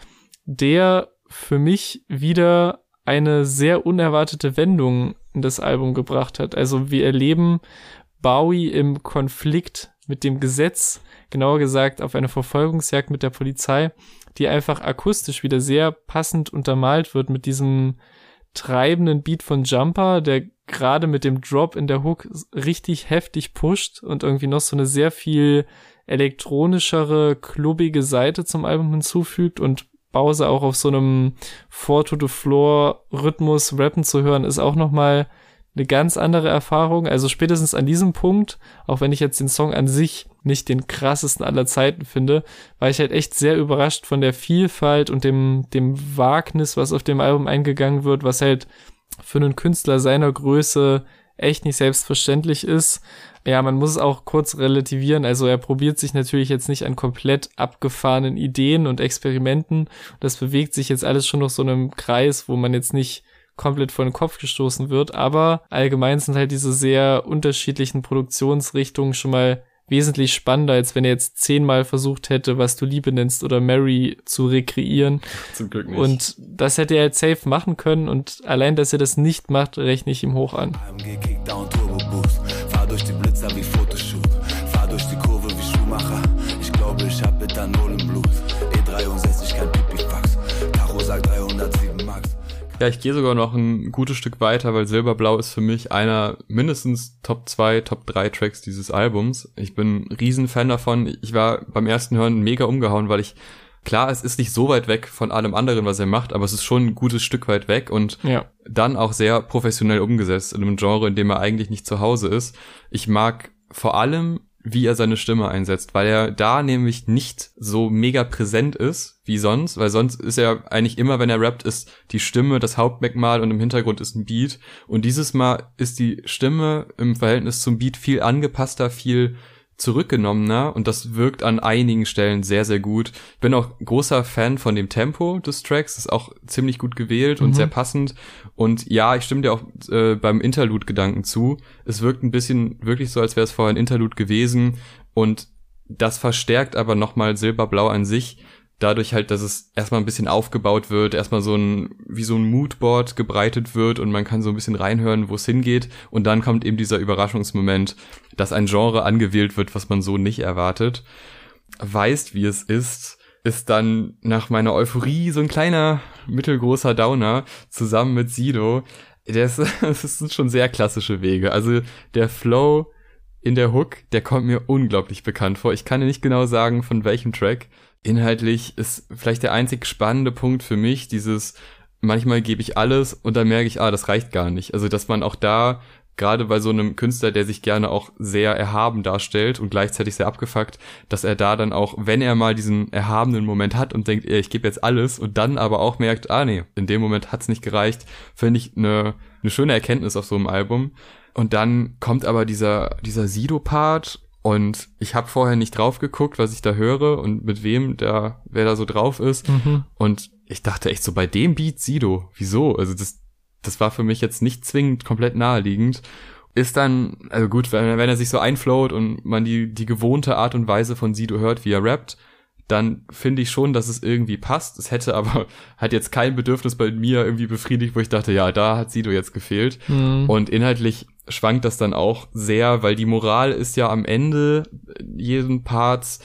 S2: der für mich wieder eine sehr unerwartete Wendung in das Album gebracht hat. Also wir erleben Bowie im Konflikt mit dem Gesetz, genauer gesagt auf eine Verfolgungsjagd mit der Polizei, die einfach akustisch wieder sehr passend untermalt wird mit diesem treibenden Beat von Jumper, der gerade mit dem Drop in der Hook richtig heftig pusht und irgendwie noch so eine sehr viel elektronischere, klubbige Seite zum Album hinzufügt und Bowser auch auf so einem Four to the Floor Rhythmus rappen zu hören, ist auch nochmal eine ganz andere Erfahrung. Also spätestens an diesem Punkt, auch wenn ich jetzt den Song an sich nicht den krassesten aller Zeiten finde, war ich halt echt sehr überrascht von der Vielfalt und dem, dem Wagnis, was auf dem Album eingegangen wird, was halt für einen Künstler seiner Größe echt nicht selbstverständlich ist. Ja, man muss es auch kurz relativieren. Also er probiert sich natürlich jetzt nicht an komplett abgefahrenen Ideen und Experimenten. Das bewegt sich jetzt alles schon noch so einem Kreis, wo man jetzt nicht komplett vor den Kopf gestoßen wird. Aber allgemein sind halt diese sehr unterschiedlichen Produktionsrichtungen schon mal wesentlich spannender, als wenn er jetzt zehnmal versucht hätte, was du Liebe nennst oder Mary zu rekreieren.
S1: Zum Glück nicht.
S2: Und das hätte er halt safe machen können und allein, dass er das nicht macht, rechne ich ihm hoch an. Fahr
S1: Ja, ich gehe sogar noch ein gutes Stück weiter, weil Silberblau ist für mich einer mindestens Top 2, Top 3 Tracks dieses Albums. Ich bin ein Riesenfan davon. Ich war beim ersten Hören mega umgehauen, weil ich Klar, es ist nicht so weit weg von allem anderen, was er macht, aber es ist schon ein gutes Stück weit weg und ja. dann auch sehr professionell umgesetzt in einem Genre, in dem er eigentlich nicht zu Hause ist. Ich mag vor allem wie er seine Stimme einsetzt, weil er da nämlich nicht so mega präsent ist wie sonst, weil sonst ist er eigentlich immer, wenn er rappt, ist die Stimme das Hauptmerkmal und im Hintergrund ist ein Beat. Und dieses Mal ist die Stimme im Verhältnis zum Beat viel angepasster, viel zurückgenommener und das wirkt an einigen Stellen sehr, sehr gut. Ich bin auch großer Fan von dem Tempo des Tracks, ist auch ziemlich gut gewählt und mhm. sehr passend. Und ja, ich stimme dir auch äh, beim Interlude-Gedanken zu. Es wirkt ein bisschen wirklich so, als wäre es vorher ein Interlude gewesen und das verstärkt aber nochmal Silberblau an sich dadurch halt, dass es erstmal ein bisschen aufgebaut wird, erstmal so ein, wie so ein Moodboard gebreitet wird und man kann so ein bisschen reinhören, wo es hingeht und dann kommt eben dieser Überraschungsmoment, dass ein Genre angewählt wird, was man so nicht erwartet. Weißt, wie es ist, ist dann nach meiner Euphorie so ein kleiner, mittelgroßer Downer zusammen mit Sido. Das, das sind schon sehr klassische Wege. Also der Flow in der Hook, der kommt mir unglaublich bekannt vor. Ich kann dir nicht genau sagen, von welchem Track, inhaltlich ist vielleicht der einzig spannende Punkt für mich dieses, manchmal gebe ich alles und dann merke ich, ah, das reicht gar nicht. Also, dass man auch da, gerade bei so einem Künstler, der sich gerne auch sehr erhaben darstellt und gleichzeitig sehr abgefuckt, dass er da dann auch, wenn er mal diesen erhabenen Moment hat und denkt, ich gebe jetzt alles und dann aber auch merkt, ah nee, in dem Moment hat's nicht gereicht, finde ich eine, eine schöne Erkenntnis auf so einem Album. Und dann kommt aber dieser, dieser Sido-Part und ich habe vorher nicht drauf geguckt, was ich da höre und mit wem da, wer da so drauf ist. Mhm. Und ich dachte echt so, bei dem Beat Sido, wieso? Also das, das war für mich jetzt nicht zwingend komplett naheliegend. Ist dann, also gut, wenn, wenn er sich so einflowt und man die, die gewohnte Art und Weise von Sido hört, wie er rappt, dann finde ich schon, dass es irgendwie passt. Es hätte aber hat jetzt kein Bedürfnis bei mir irgendwie befriedigt, wo ich dachte, ja, da hat Sido jetzt gefehlt. Mhm. Und inhaltlich schwankt das dann auch sehr, weil die Moral ist ja am Ende jeden Parts,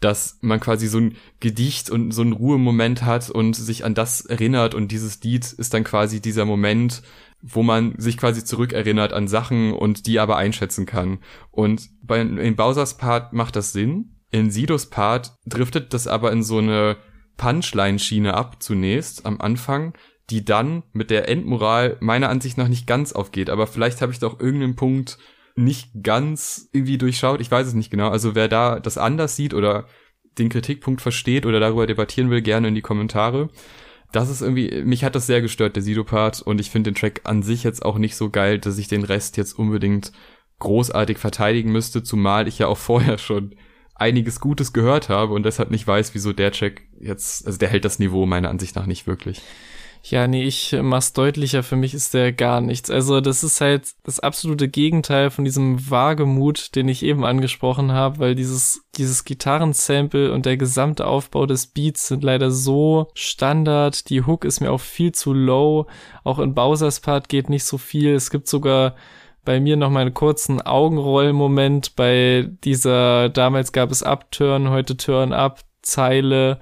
S1: dass man quasi so ein Gedicht und so ein Ruhemoment hat und sich an das erinnert und dieses Lied ist dann quasi dieser Moment, wo man sich quasi zurückerinnert an Sachen und die aber einschätzen kann. Und bei in Bowsers Part macht das Sinn, in Sidos Part driftet das aber in so eine Punchline-Schiene ab zunächst am Anfang, die dann mit der Endmoral meiner Ansicht nach nicht ganz aufgeht. Aber vielleicht habe ich doch irgendeinen Punkt nicht ganz irgendwie durchschaut. Ich weiß es nicht genau. Also wer da das anders sieht oder den Kritikpunkt versteht oder darüber debattieren will, gerne in die Kommentare. Das ist irgendwie, mich hat das sehr gestört, der Sido-Part, und ich finde den Track an sich jetzt auch nicht so geil, dass ich den Rest jetzt unbedingt großartig verteidigen müsste, zumal ich ja auch vorher schon einiges Gutes gehört habe und deshalb nicht weiß, wieso der Check jetzt, also der hält das Niveau meiner Ansicht nach nicht wirklich.
S2: Ja, nee, ich mach's deutlicher, für mich ist der gar nichts. Also das ist halt das absolute Gegenteil von diesem Wagemut, den ich eben angesprochen habe, weil dieses, dieses Gitarrensample und der gesamte Aufbau des Beats sind leider so Standard. Die Hook ist mir auch viel zu low. Auch in Bowsers Part geht nicht so viel. Es gibt sogar bei mir noch mal einen kurzen Augenrollmoment bei dieser, damals gab es Upturn, heute Turn Up Zeile.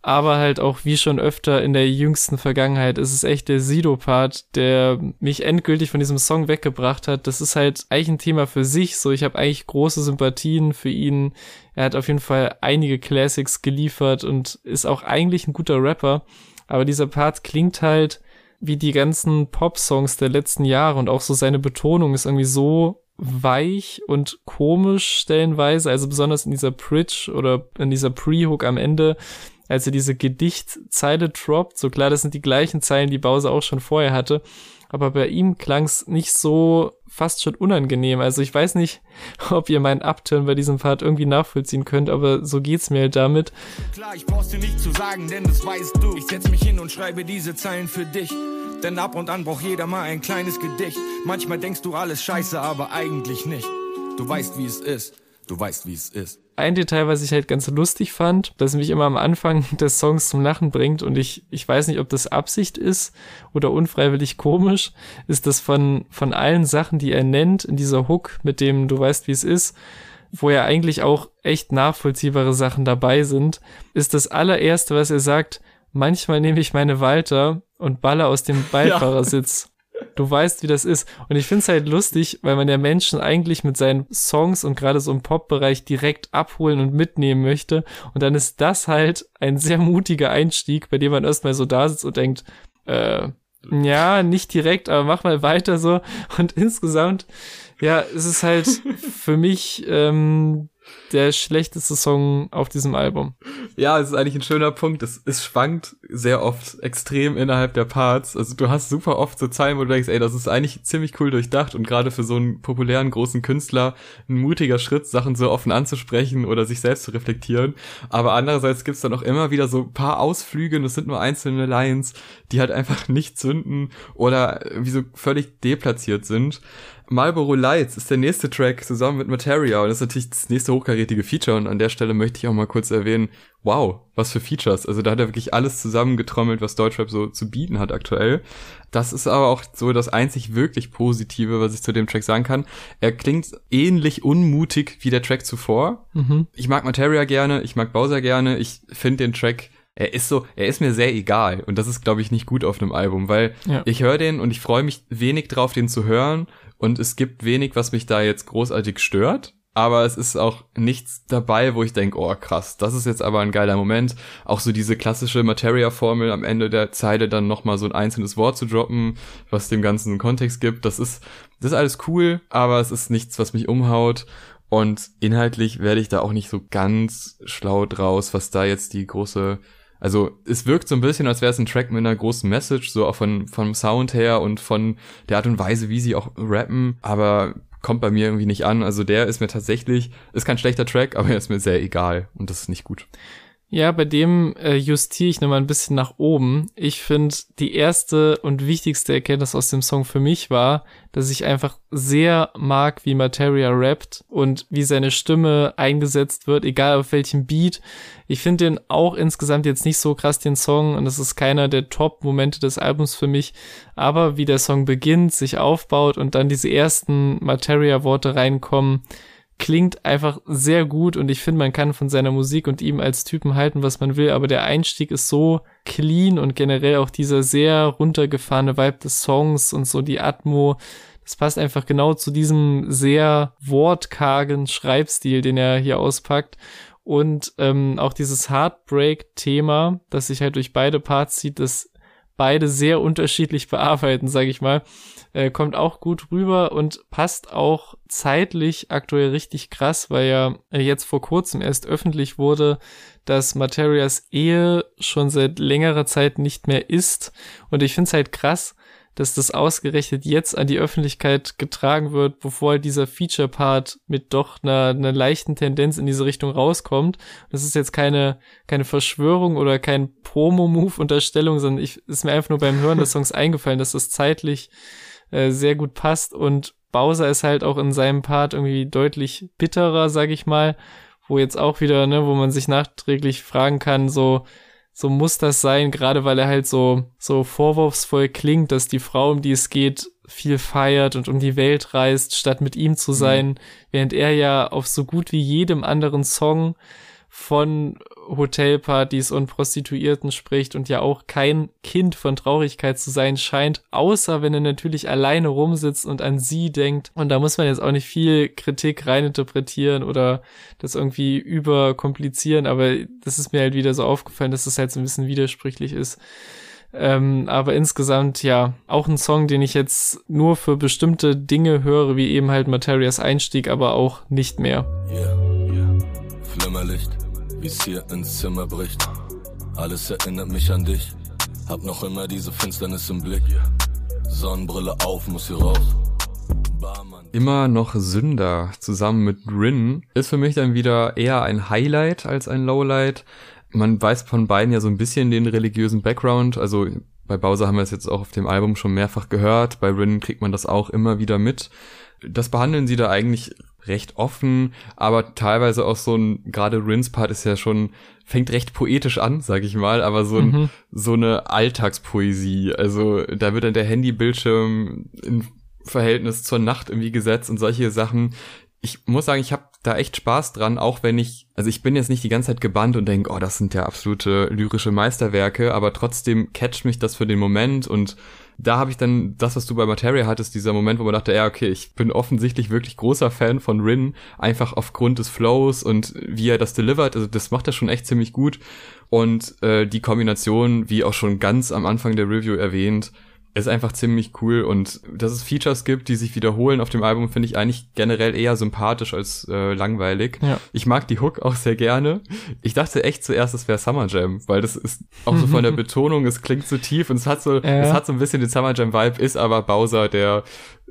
S2: Aber halt auch wie schon öfter in der jüngsten Vergangenheit ist es echt der Sido-Part, der mich endgültig von diesem Song weggebracht hat. Das ist halt eigentlich ein Thema für sich. So, ich habe eigentlich große Sympathien für ihn. Er hat auf jeden Fall einige Classics geliefert und ist auch eigentlich ein guter Rapper. Aber dieser Part klingt halt wie die ganzen Pop-Songs der letzten Jahre und auch so seine Betonung ist irgendwie so weich und komisch stellenweise, also besonders in dieser Bridge oder in dieser Pre-Hook am Ende, als er diese Gedichtzeile droppt. So klar, das sind die gleichen Zeilen, die Bowser auch schon vorher hatte aber bei ihm klang es nicht so fast schon unangenehm. Also ich weiß nicht, ob ihr meinen Upturn bei diesem Part irgendwie nachvollziehen könnt, aber so geht's mir halt damit. Klar, ich brauch's dir nicht zu sagen, denn das weißt du. Ich setz mich hin und schreibe diese Zeilen für dich. Denn ab und an braucht jeder mal ein kleines Gedicht. Manchmal denkst du alles scheiße, aber eigentlich nicht. Du weißt, wie es ist. Du weißt, wie es ist. Ein Detail, was ich halt ganz lustig fand, das mich immer am Anfang des Songs zum Lachen bringt und ich, ich weiß nicht, ob das Absicht ist oder unfreiwillig komisch, ist das von, von allen Sachen, die er nennt in dieser Hook, mit dem du weißt, wie es ist, wo ja eigentlich auch echt nachvollziehbare Sachen dabei sind, ist das allererste, was er sagt, manchmal nehme ich meine Walter und baller aus dem Beifahrersitz. Du weißt, wie das ist. Und ich finde es halt lustig, weil man ja Menschen eigentlich mit seinen Songs und gerade so im Pop-Bereich direkt abholen und mitnehmen möchte. Und dann ist das halt ein sehr mutiger Einstieg, bei dem man erstmal so da sitzt und denkt, äh, ja, nicht direkt, aber mach mal weiter so. Und insgesamt, ja, es ist halt für mich ähm, der schlechteste Song auf diesem Album.
S1: Ja, es ist eigentlich ein schöner Punkt. Es, es schwankt sehr oft extrem innerhalb der Parts. Also du hast super oft so Zeilen, wo du denkst, ey, das ist eigentlich ziemlich cool durchdacht und gerade für so einen populären großen Künstler ein mutiger Schritt, Sachen so offen anzusprechen oder sich selbst zu reflektieren. Aber andererseits gibt's dann auch immer wieder so paar Ausflüge und es sind nur einzelne Lines, die halt einfach nicht zünden oder wie so völlig deplatziert sind. Marlboro Lights ist der nächste Track zusammen mit Materia und das ist natürlich das nächste hochkarätige Feature und an der Stelle möchte ich auch mal kurz erwähnen, wow, was für Features. Also da hat er wirklich alles zusammengetrommelt, was Deutschrap so zu bieten hat aktuell. Das ist aber auch so das einzig wirklich Positive, was ich zu dem Track sagen kann. Er klingt ähnlich unmutig wie der Track zuvor. Mhm. Ich mag Materia gerne, ich mag Bowser gerne, ich finde den Track er ist so, er ist mir sehr egal und das ist, glaube ich, nicht gut auf einem Album, weil ja. ich höre den und ich freue mich wenig drauf, den zu hören und es gibt wenig, was mich da jetzt großartig stört. Aber es ist auch nichts dabei, wo ich denke, oh krass, das ist jetzt aber ein geiler Moment. Auch so diese klassische Materia-Formel am Ende der Zeile dann nochmal so ein einzelnes Wort zu droppen, was dem Ganzen Kontext gibt. Das ist, das ist alles cool, aber es ist nichts, was mich umhaut. Und inhaltlich werde ich da auch nicht so ganz schlau draus, was da jetzt die große also es wirkt so ein bisschen, als wäre es ein Track mit einer großen Message, so auch von vom Sound her und von der Art und Weise, wie sie auch rappen, aber kommt bei mir irgendwie nicht an. Also der ist mir tatsächlich, ist kein schlechter Track, aber er ist mir sehr egal und das ist nicht gut.
S2: Ja, bei dem äh, justiere ich nochmal ein bisschen nach oben. Ich finde, die erste und wichtigste Erkenntnis aus dem Song für mich war, dass ich einfach sehr mag, wie Materia rappt und wie seine Stimme eingesetzt wird, egal auf welchem Beat. Ich finde den auch insgesamt jetzt nicht so krass, den Song, und das ist keiner der Top-Momente des Albums für mich. Aber wie der Song beginnt, sich aufbaut und dann diese ersten Materia-Worte reinkommen, klingt einfach sehr gut und ich finde, man kann von seiner Musik und ihm als Typen halten, was man will, aber der Einstieg ist so clean und generell auch dieser sehr runtergefahrene Vibe des Songs und so die Atmo, das passt einfach genau zu diesem sehr wortkargen Schreibstil, den er hier auspackt. Und ähm, auch dieses Heartbreak-Thema, das sich halt durch beide Parts zieht, das beide sehr unterschiedlich bearbeiten, sage ich mal, äh, kommt auch gut rüber und passt auch zeitlich aktuell richtig krass, weil ja jetzt vor kurzem erst öffentlich wurde, dass Materias Ehe schon seit längerer Zeit nicht mehr ist. Und ich finde es halt krass, dass das ausgerechnet jetzt an die Öffentlichkeit getragen wird, bevor dieser Feature-Part mit doch einer, einer leichten Tendenz in diese Richtung rauskommt. Das ist jetzt keine, keine Verschwörung oder kein Promo-Move-Unterstellung, sondern ich, ist mir einfach nur beim Hören des Songs eingefallen, dass das zeitlich äh, sehr gut passt und Bowser ist halt auch in seinem Part irgendwie deutlich bitterer, sag ich mal, wo jetzt auch wieder, ne, wo man sich nachträglich fragen kann, so, so muss das sein, gerade weil er halt so, so vorwurfsvoll klingt, dass die Frau, um die es geht, viel feiert und um die Welt reist, statt mit ihm zu mhm. sein, mhm. während er ja auf so gut wie jedem anderen Song von Hotelpartys und Prostituierten spricht und ja auch kein Kind von Traurigkeit zu sein scheint, außer wenn er natürlich alleine rumsitzt und an sie denkt. Und da muss man jetzt auch nicht viel Kritik reininterpretieren oder das irgendwie überkomplizieren, aber das ist mir halt wieder so aufgefallen, dass das halt so ein bisschen widersprüchlich ist. Ähm, aber insgesamt ja auch ein Song, den ich jetzt nur für bestimmte Dinge höre, wie eben halt Materias Einstieg, aber auch nicht mehr. Yeah, yeah. Flimmerlicht wie's hier ins Zimmer bricht. Alles erinnert mich an dich. Hab noch immer diese Finsternis im Blick. Sonnenbrille auf, muss hier raus.
S1: Immer noch Sünder zusammen mit Rin ist für mich dann wieder eher ein Highlight als ein Lowlight. Man weiß von beiden ja so ein bisschen den religiösen Background. Also bei Bowser haben wir es jetzt auch auf dem Album schon mehrfach gehört. Bei Rin kriegt man das auch immer wieder mit. Das behandeln sie da eigentlich recht offen, aber teilweise auch so ein, gerade Rins Part ist ja schon, fängt recht poetisch an, sag ich mal, aber so, ein, mhm. so eine Alltagspoesie. Also da wird dann der Handybildschirm in Verhältnis zur Nacht irgendwie gesetzt und solche Sachen. Ich muss sagen, ich habe da echt Spaß dran, auch wenn ich, also ich bin jetzt nicht die ganze Zeit gebannt und denke, oh, das sind ja absolute lyrische Meisterwerke, aber trotzdem catcht mich das für den Moment und da habe ich dann das, was du bei Materia hattest, dieser Moment, wo man dachte, ja, okay, ich bin offensichtlich wirklich großer Fan von Rin, einfach aufgrund des Flows und wie er das delivert. Also das macht er schon echt ziemlich gut. Und äh, die Kombination, wie auch schon ganz am Anfang der Review erwähnt, ist einfach ziemlich cool und dass es Features gibt, die sich wiederholen auf dem Album, finde ich eigentlich generell eher sympathisch als äh, langweilig. Ja. Ich mag die Hook auch sehr gerne. Ich dachte echt zuerst, es wäre Summer Jam, weil das ist auch so von der Betonung, es klingt so tief und es hat so, ja. es hat so ein bisschen den Summer Jam Vibe, ist aber Bowser, der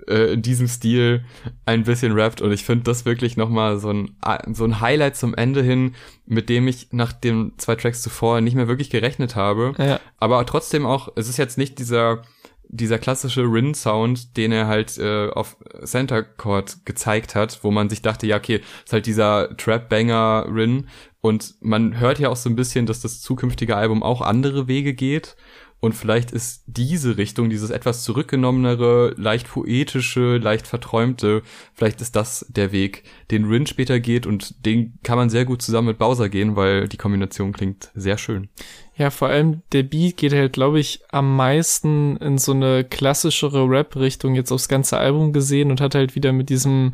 S1: äh, in diesem Stil ein bisschen rappt und ich finde das wirklich nochmal so ein, so ein Highlight zum Ende hin, mit dem ich nach den zwei Tracks zuvor nicht mehr wirklich gerechnet habe. Ja. Aber trotzdem auch, es ist jetzt nicht dieser dieser klassische Rin-Sound, den er halt äh, auf Center Chord gezeigt hat, wo man sich dachte, ja, okay, ist halt dieser Trap-Banger Rin und man hört ja auch so ein bisschen, dass das zukünftige Album auch andere Wege geht und vielleicht ist diese Richtung, dieses etwas zurückgenommenere, leicht poetische, leicht verträumte, vielleicht ist das der Weg, den Rin später geht und den kann man sehr gut zusammen mit Bowser gehen, weil die Kombination klingt sehr schön.
S2: Ja, vor allem der Beat geht halt, glaube ich, am meisten in so eine klassischere Rap-Richtung jetzt aufs ganze Album gesehen und hat halt wieder mit diesem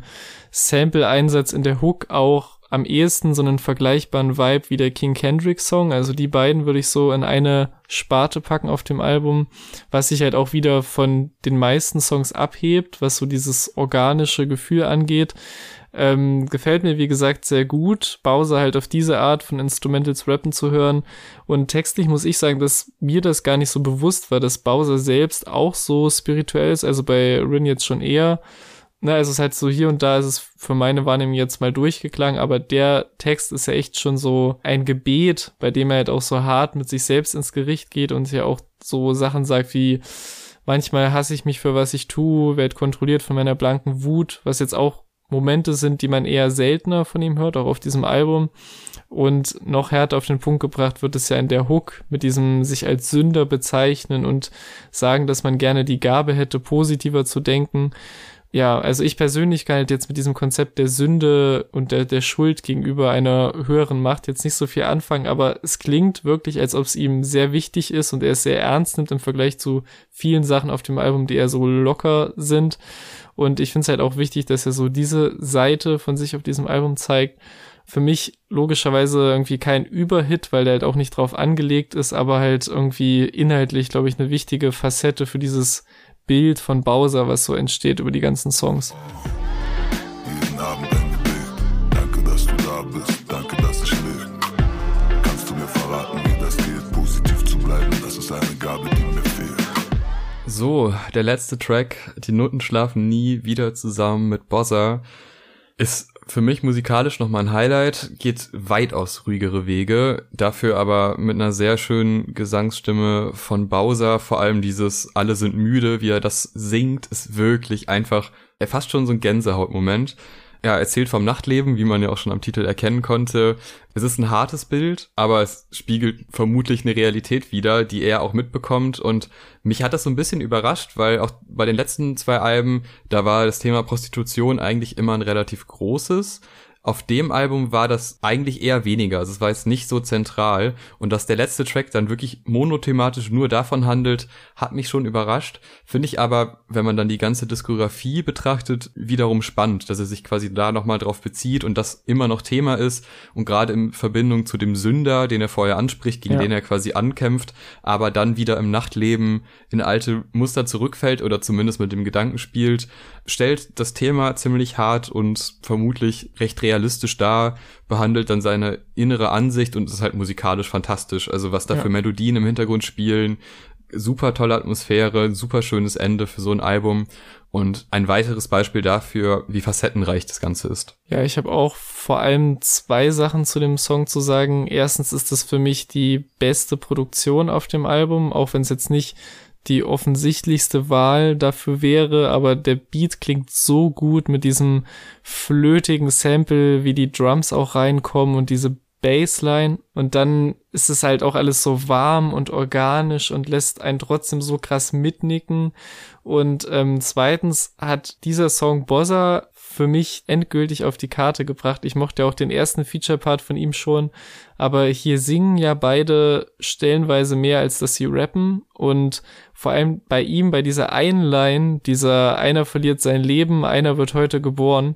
S2: Sample-Einsatz in der Hook auch am ehesten so einen vergleichbaren Vibe wie der King Kendrick Song. Also die beiden würde ich so in eine Sparte packen auf dem Album, was sich halt auch wieder von den meisten Songs abhebt, was so dieses organische Gefühl angeht. Ähm, gefällt mir, wie gesagt, sehr gut. Bowser halt auf diese Art von Instrumentals rappen zu hören. Und textlich muss ich sagen, dass mir das gar nicht so bewusst war, dass Bowser selbst auch so spirituell ist. Also bei Rin jetzt schon eher na, es ist halt so hier und da ist es für meine Wahrnehmung jetzt mal durchgeklangen, aber der Text ist ja echt schon so ein Gebet, bei dem er halt auch so hart mit sich selbst ins Gericht geht und ja auch so Sachen sagt wie, manchmal hasse ich mich für was ich tue, werde kontrolliert von meiner blanken Wut, was jetzt auch Momente sind, die man eher seltener von ihm hört, auch auf diesem Album. Und noch härter auf den Punkt gebracht wird es ja in der Hook mit diesem sich als Sünder bezeichnen und sagen, dass man gerne die Gabe hätte, positiver zu denken. Ja, also ich persönlich kann halt jetzt mit diesem Konzept der Sünde und der, der Schuld gegenüber einer höheren Macht jetzt nicht so viel anfangen, aber es klingt wirklich, als ob es ihm sehr wichtig ist und er es sehr ernst nimmt im Vergleich zu vielen Sachen auf dem Album, die eher so locker sind. Und ich finde es halt auch wichtig, dass er so diese Seite von sich auf diesem Album zeigt. Für mich logischerweise irgendwie kein Überhit, weil der halt auch nicht drauf angelegt ist, aber halt irgendwie inhaltlich, glaube ich, eine wichtige Facette für dieses Bild von Bowser, was so entsteht über die ganzen Songs. Jeden Abend ein Gebet. Danke, dass du da bist. Danke, dass ich lebe. Kannst du mir verraten, wie das geht, positiv zu bleiben? Das ist eine Gabe, die mir
S1: so, der letzte Track, Die Noten schlafen nie wieder zusammen mit Bossa, ist für mich musikalisch nochmal ein Highlight, geht weitaus ruhigere Wege, dafür aber mit einer sehr schönen Gesangsstimme von Bowser, vor allem dieses Alle sind müde, wie er das singt, ist wirklich einfach, er fast schon so ein Gänsehautmoment ja, erzählt vom Nachtleben, wie man ja auch schon am Titel erkennen konnte. Es ist ein hartes Bild, aber es spiegelt vermutlich eine Realität wider, die er auch mitbekommt. Und mich hat das so ein bisschen überrascht, weil auch bei den letzten zwei Alben, da war das Thema Prostitution eigentlich immer ein relativ großes. Auf dem Album war das eigentlich eher weniger, also es war jetzt nicht so zentral und dass der letzte Track dann wirklich monothematisch nur davon handelt, hat mich schon überrascht. Finde ich aber, wenn man dann die ganze Diskografie betrachtet, wiederum spannend, dass er sich quasi da nochmal drauf bezieht und das immer noch Thema ist und gerade in Verbindung zu dem Sünder, den er vorher anspricht, gegen ja. den er quasi ankämpft, aber dann wieder im Nachtleben in alte Muster zurückfällt oder zumindest mit dem Gedanken spielt, stellt das Thema ziemlich hart und vermutlich recht realistisch dar, behandelt dann seine innere Ansicht und ist halt musikalisch fantastisch. Also was da ja. für Melodien im Hintergrund spielen, super tolle Atmosphäre, super schönes Ende für so ein Album und ein weiteres Beispiel dafür, wie facettenreich das Ganze ist.
S2: Ja, ich habe auch vor allem zwei Sachen zu dem Song zu sagen. Erstens ist es für mich die beste Produktion auf dem Album, auch wenn es jetzt nicht die offensichtlichste Wahl dafür wäre, aber der Beat klingt so gut mit diesem flötigen Sample, wie die Drums auch reinkommen und diese Bassline. Und dann ist es halt auch alles so warm und organisch und lässt einen trotzdem so krass mitnicken. Und ähm, zweitens hat dieser Song Bossa für mich endgültig auf die Karte gebracht. Ich mochte auch den ersten Feature-Part von ihm schon, aber hier singen ja beide stellenweise mehr, als dass sie rappen und vor allem bei ihm, bei dieser einen Line, dieser einer verliert sein Leben, einer wird heute geboren,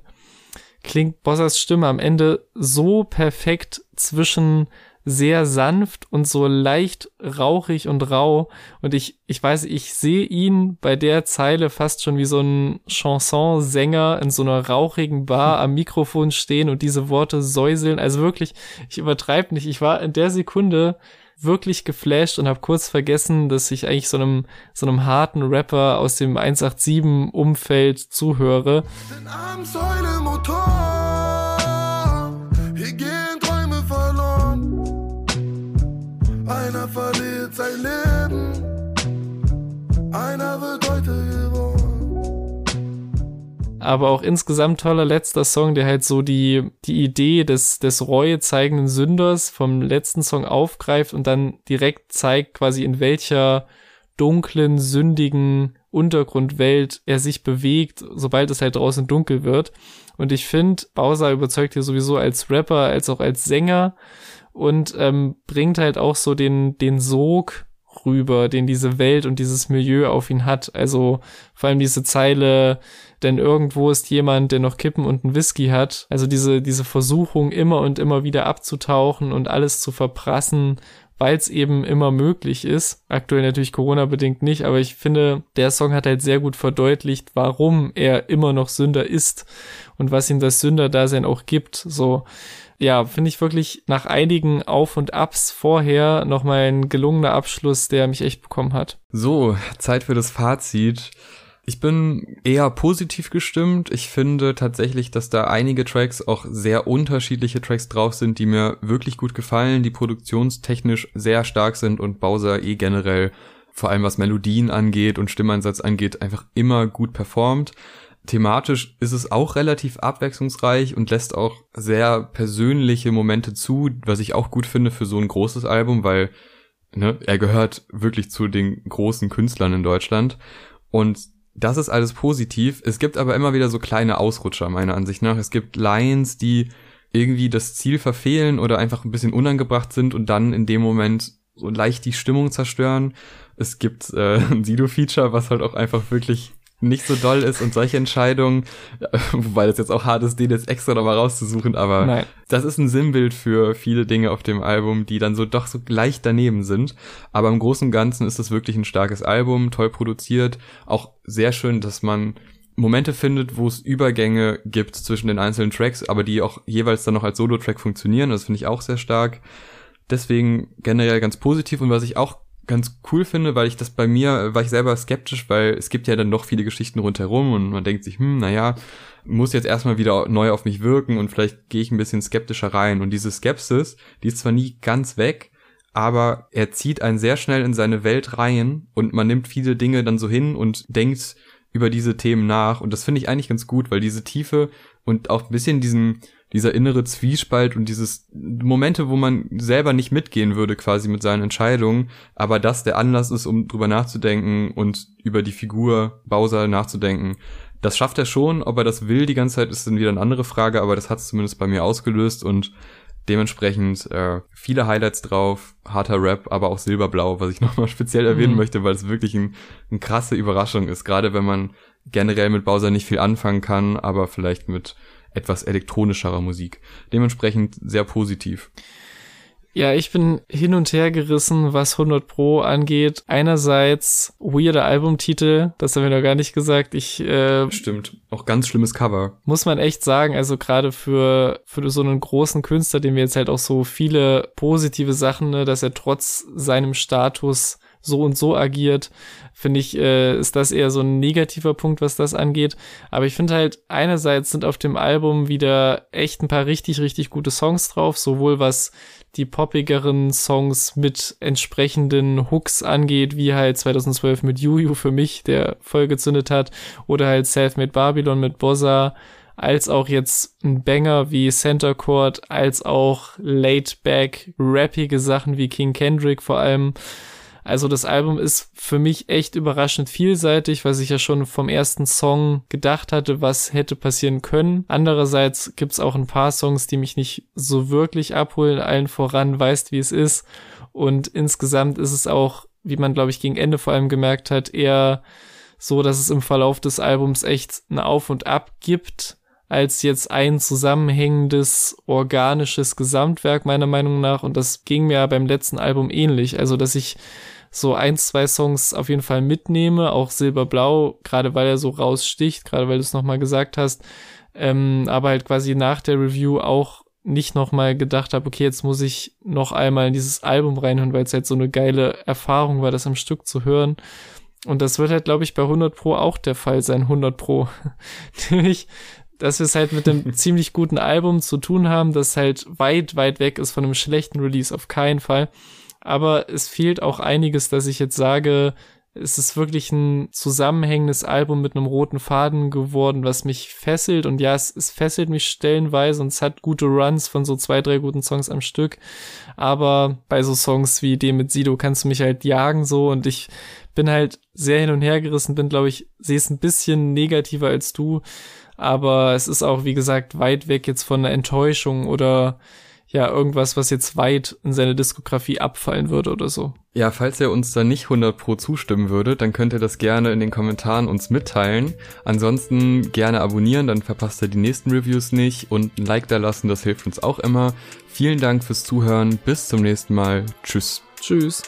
S2: klingt Bossers Stimme am Ende so perfekt zwischen sehr sanft und so leicht rauchig und rau. Und ich, ich weiß, ich sehe ihn bei der Zeile fast schon wie so ein Chansonsänger in so einer rauchigen Bar am Mikrofon stehen und diese Worte säuseln. Also wirklich, ich übertreibe nicht. Ich war in der Sekunde wirklich geflasht und habe kurz vergessen, dass ich eigentlich so einem so einem harten Rapper aus dem 187 Umfeld zuhöre. Einer Aber auch insgesamt toller letzter Song, der halt so die, die Idee des, des Reue zeigenden Sünders vom letzten Song aufgreift und dann direkt zeigt quasi in welcher dunklen, sündigen Untergrundwelt er sich bewegt, sobald es halt draußen dunkel wird. Und ich finde, Bowser überzeugt hier sowieso als Rapper, als auch als Sänger und ähm, bringt halt auch so den, den Sog rüber, den diese Welt und dieses Milieu auf ihn hat. Also vor allem diese Zeile, denn irgendwo ist jemand, der noch Kippen und einen Whisky hat. Also diese, diese Versuchung immer und immer wieder abzutauchen und alles zu verprassen, weil es eben immer möglich ist. Aktuell natürlich Corona-bedingt nicht, aber ich finde, der Song hat halt sehr gut verdeutlicht, warum er immer noch Sünder ist und was ihm das Sünderdasein auch gibt. So, ja, finde ich wirklich nach einigen Auf und Abs vorher nochmal ein gelungener Abschluss, der mich echt bekommen hat.
S1: So, Zeit für das Fazit. Ich bin eher positiv gestimmt. Ich finde tatsächlich, dass da einige Tracks auch sehr unterschiedliche Tracks drauf sind, die mir wirklich gut gefallen, die produktionstechnisch sehr stark sind und Bowser eh generell, vor allem was Melodien angeht und Stimmeinsatz angeht, einfach immer gut performt. Thematisch ist es auch relativ abwechslungsreich und lässt auch sehr persönliche Momente zu, was ich auch gut finde für so ein großes Album, weil ne, er gehört wirklich zu den großen Künstlern in Deutschland. Und das ist alles positiv. Es gibt aber immer wieder so kleine Ausrutscher, meiner Ansicht nach. Es gibt Lines, die irgendwie das Ziel verfehlen oder einfach ein bisschen unangebracht sind und dann in dem Moment so leicht die Stimmung zerstören. Es gibt äh, ein Sido-Feature, was halt auch einfach wirklich nicht so doll ist und solche Entscheidungen, wobei das jetzt auch hart ist, den jetzt extra nochmal rauszusuchen, aber Nein. das ist ein Sinnbild für viele Dinge auf dem Album, die dann so doch so leicht daneben sind. Aber im Großen und Ganzen ist es wirklich ein starkes Album, toll produziert, auch sehr schön, dass man Momente findet, wo es Übergänge gibt zwischen den einzelnen Tracks, aber die auch jeweils dann noch als Solo-Track funktionieren. Das finde ich auch sehr stark. Deswegen generell ganz positiv und was ich auch ganz cool finde, weil ich das bei mir, war ich selber skeptisch, weil es gibt ja dann noch viele Geschichten rundherum und man denkt sich, hm, naja, muss jetzt erstmal wieder neu auf mich wirken und vielleicht gehe ich ein bisschen skeptischer rein. Und diese Skepsis, die ist zwar nie ganz weg, aber er zieht einen sehr schnell in seine Welt rein und man nimmt viele Dinge dann so hin und denkt über diese Themen nach. Und das finde ich eigentlich ganz gut, weil diese Tiefe und auch ein bisschen diesen, dieser innere Zwiespalt und dieses Momente, wo man selber nicht mitgehen würde quasi mit seinen Entscheidungen, aber das der Anlass ist, um drüber nachzudenken und über die Figur Bowser nachzudenken. Das schafft er schon, ob er das will die ganze Zeit, ist dann wieder eine andere Frage, aber das hat es zumindest bei mir ausgelöst und dementsprechend äh, viele Highlights drauf, harter Rap, aber auch Silberblau, was ich nochmal speziell erwähnen mhm. möchte, weil es wirklich ein, eine krasse Überraschung ist, gerade wenn man generell mit Bowser nicht viel anfangen kann, aber vielleicht mit etwas elektronischerer Musik. Dementsprechend sehr positiv.
S2: Ja, ich bin hin und her gerissen, was 100 Pro angeht. Einerseits weirder Albumtitel, das haben wir noch gar nicht gesagt. Ich äh,
S1: stimmt, auch ganz schlimmes Cover.
S2: Muss man echt sagen, also gerade für für so einen großen Künstler, dem wir jetzt halt auch so viele positive Sachen, ne, dass er trotz seinem Status so und so agiert, finde ich, äh, ist das eher so ein negativer Punkt, was das angeht. Aber ich finde halt, einerseits sind auf dem Album wieder echt ein paar richtig, richtig gute Songs drauf, sowohl was die poppigeren Songs mit entsprechenden Hooks angeht, wie halt 2012 mit Juju für mich, der voll gezündet hat, oder halt Selfmade Babylon mit Bossa, als auch jetzt ein Banger wie Center Court, als auch laid-back, rappige Sachen wie King Kendrick vor allem. Also das Album ist für mich echt überraschend vielseitig, was ich ja schon vom ersten Song gedacht hatte, was hätte passieren können. Andererseits gibt's auch ein paar Songs, die mich nicht so wirklich abholen, allen voran weißt, wie es ist. Und insgesamt ist es auch, wie man glaube ich gegen Ende vor allem gemerkt hat, eher so, dass es im Verlauf des Albums echt ein Auf und Ab gibt als jetzt ein zusammenhängendes, organisches Gesamtwerk meiner Meinung nach. Und das ging mir beim letzten Album ähnlich. Also, dass ich so ein, zwei Songs auf jeden Fall mitnehme, auch Silberblau, gerade weil er so raussticht, gerade weil du es nochmal gesagt hast, ähm, aber halt quasi nach der Review auch nicht nochmal gedacht habe, okay, jetzt muss ich noch einmal in dieses Album reinhören, weil es halt so eine geile Erfahrung war, das am Stück zu hören. Und das wird halt, glaube ich, bei 100 Pro auch der Fall sein, 100 Pro. Nämlich, dass wir es halt mit einem ziemlich guten Album zu tun haben, das halt weit, weit weg ist von einem schlechten Release, auf keinen Fall aber es fehlt auch einiges, dass ich jetzt sage, es ist wirklich ein zusammenhängendes Album mit einem roten Faden geworden, was mich fesselt. Und ja, es, es fesselt mich stellenweise und es hat gute Runs von so zwei, drei guten Songs am Stück. Aber bei so Songs wie dem mit Sido kannst du mich halt jagen so und ich bin halt sehr hin und her gerissen, bin, glaube ich, sehe es ein bisschen negativer als du. Aber es ist auch, wie gesagt, weit weg jetzt von einer Enttäuschung oder ja irgendwas, was jetzt weit in seine Diskografie abfallen würde oder so.
S1: Ja, falls er uns da nicht 100 pro zustimmen würde, dann könnt ihr das gerne in den Kommentaren uns mitteilen. Ansonsten gerne abonnieren, dann verpasst ihr die nächsten Reviews nicht und ein Like da lassen, das hilft uns auch immer. Vielen Dank fürs Zuhören, bis zum nächsten Mal. Tschüss.
S2: Tschüss.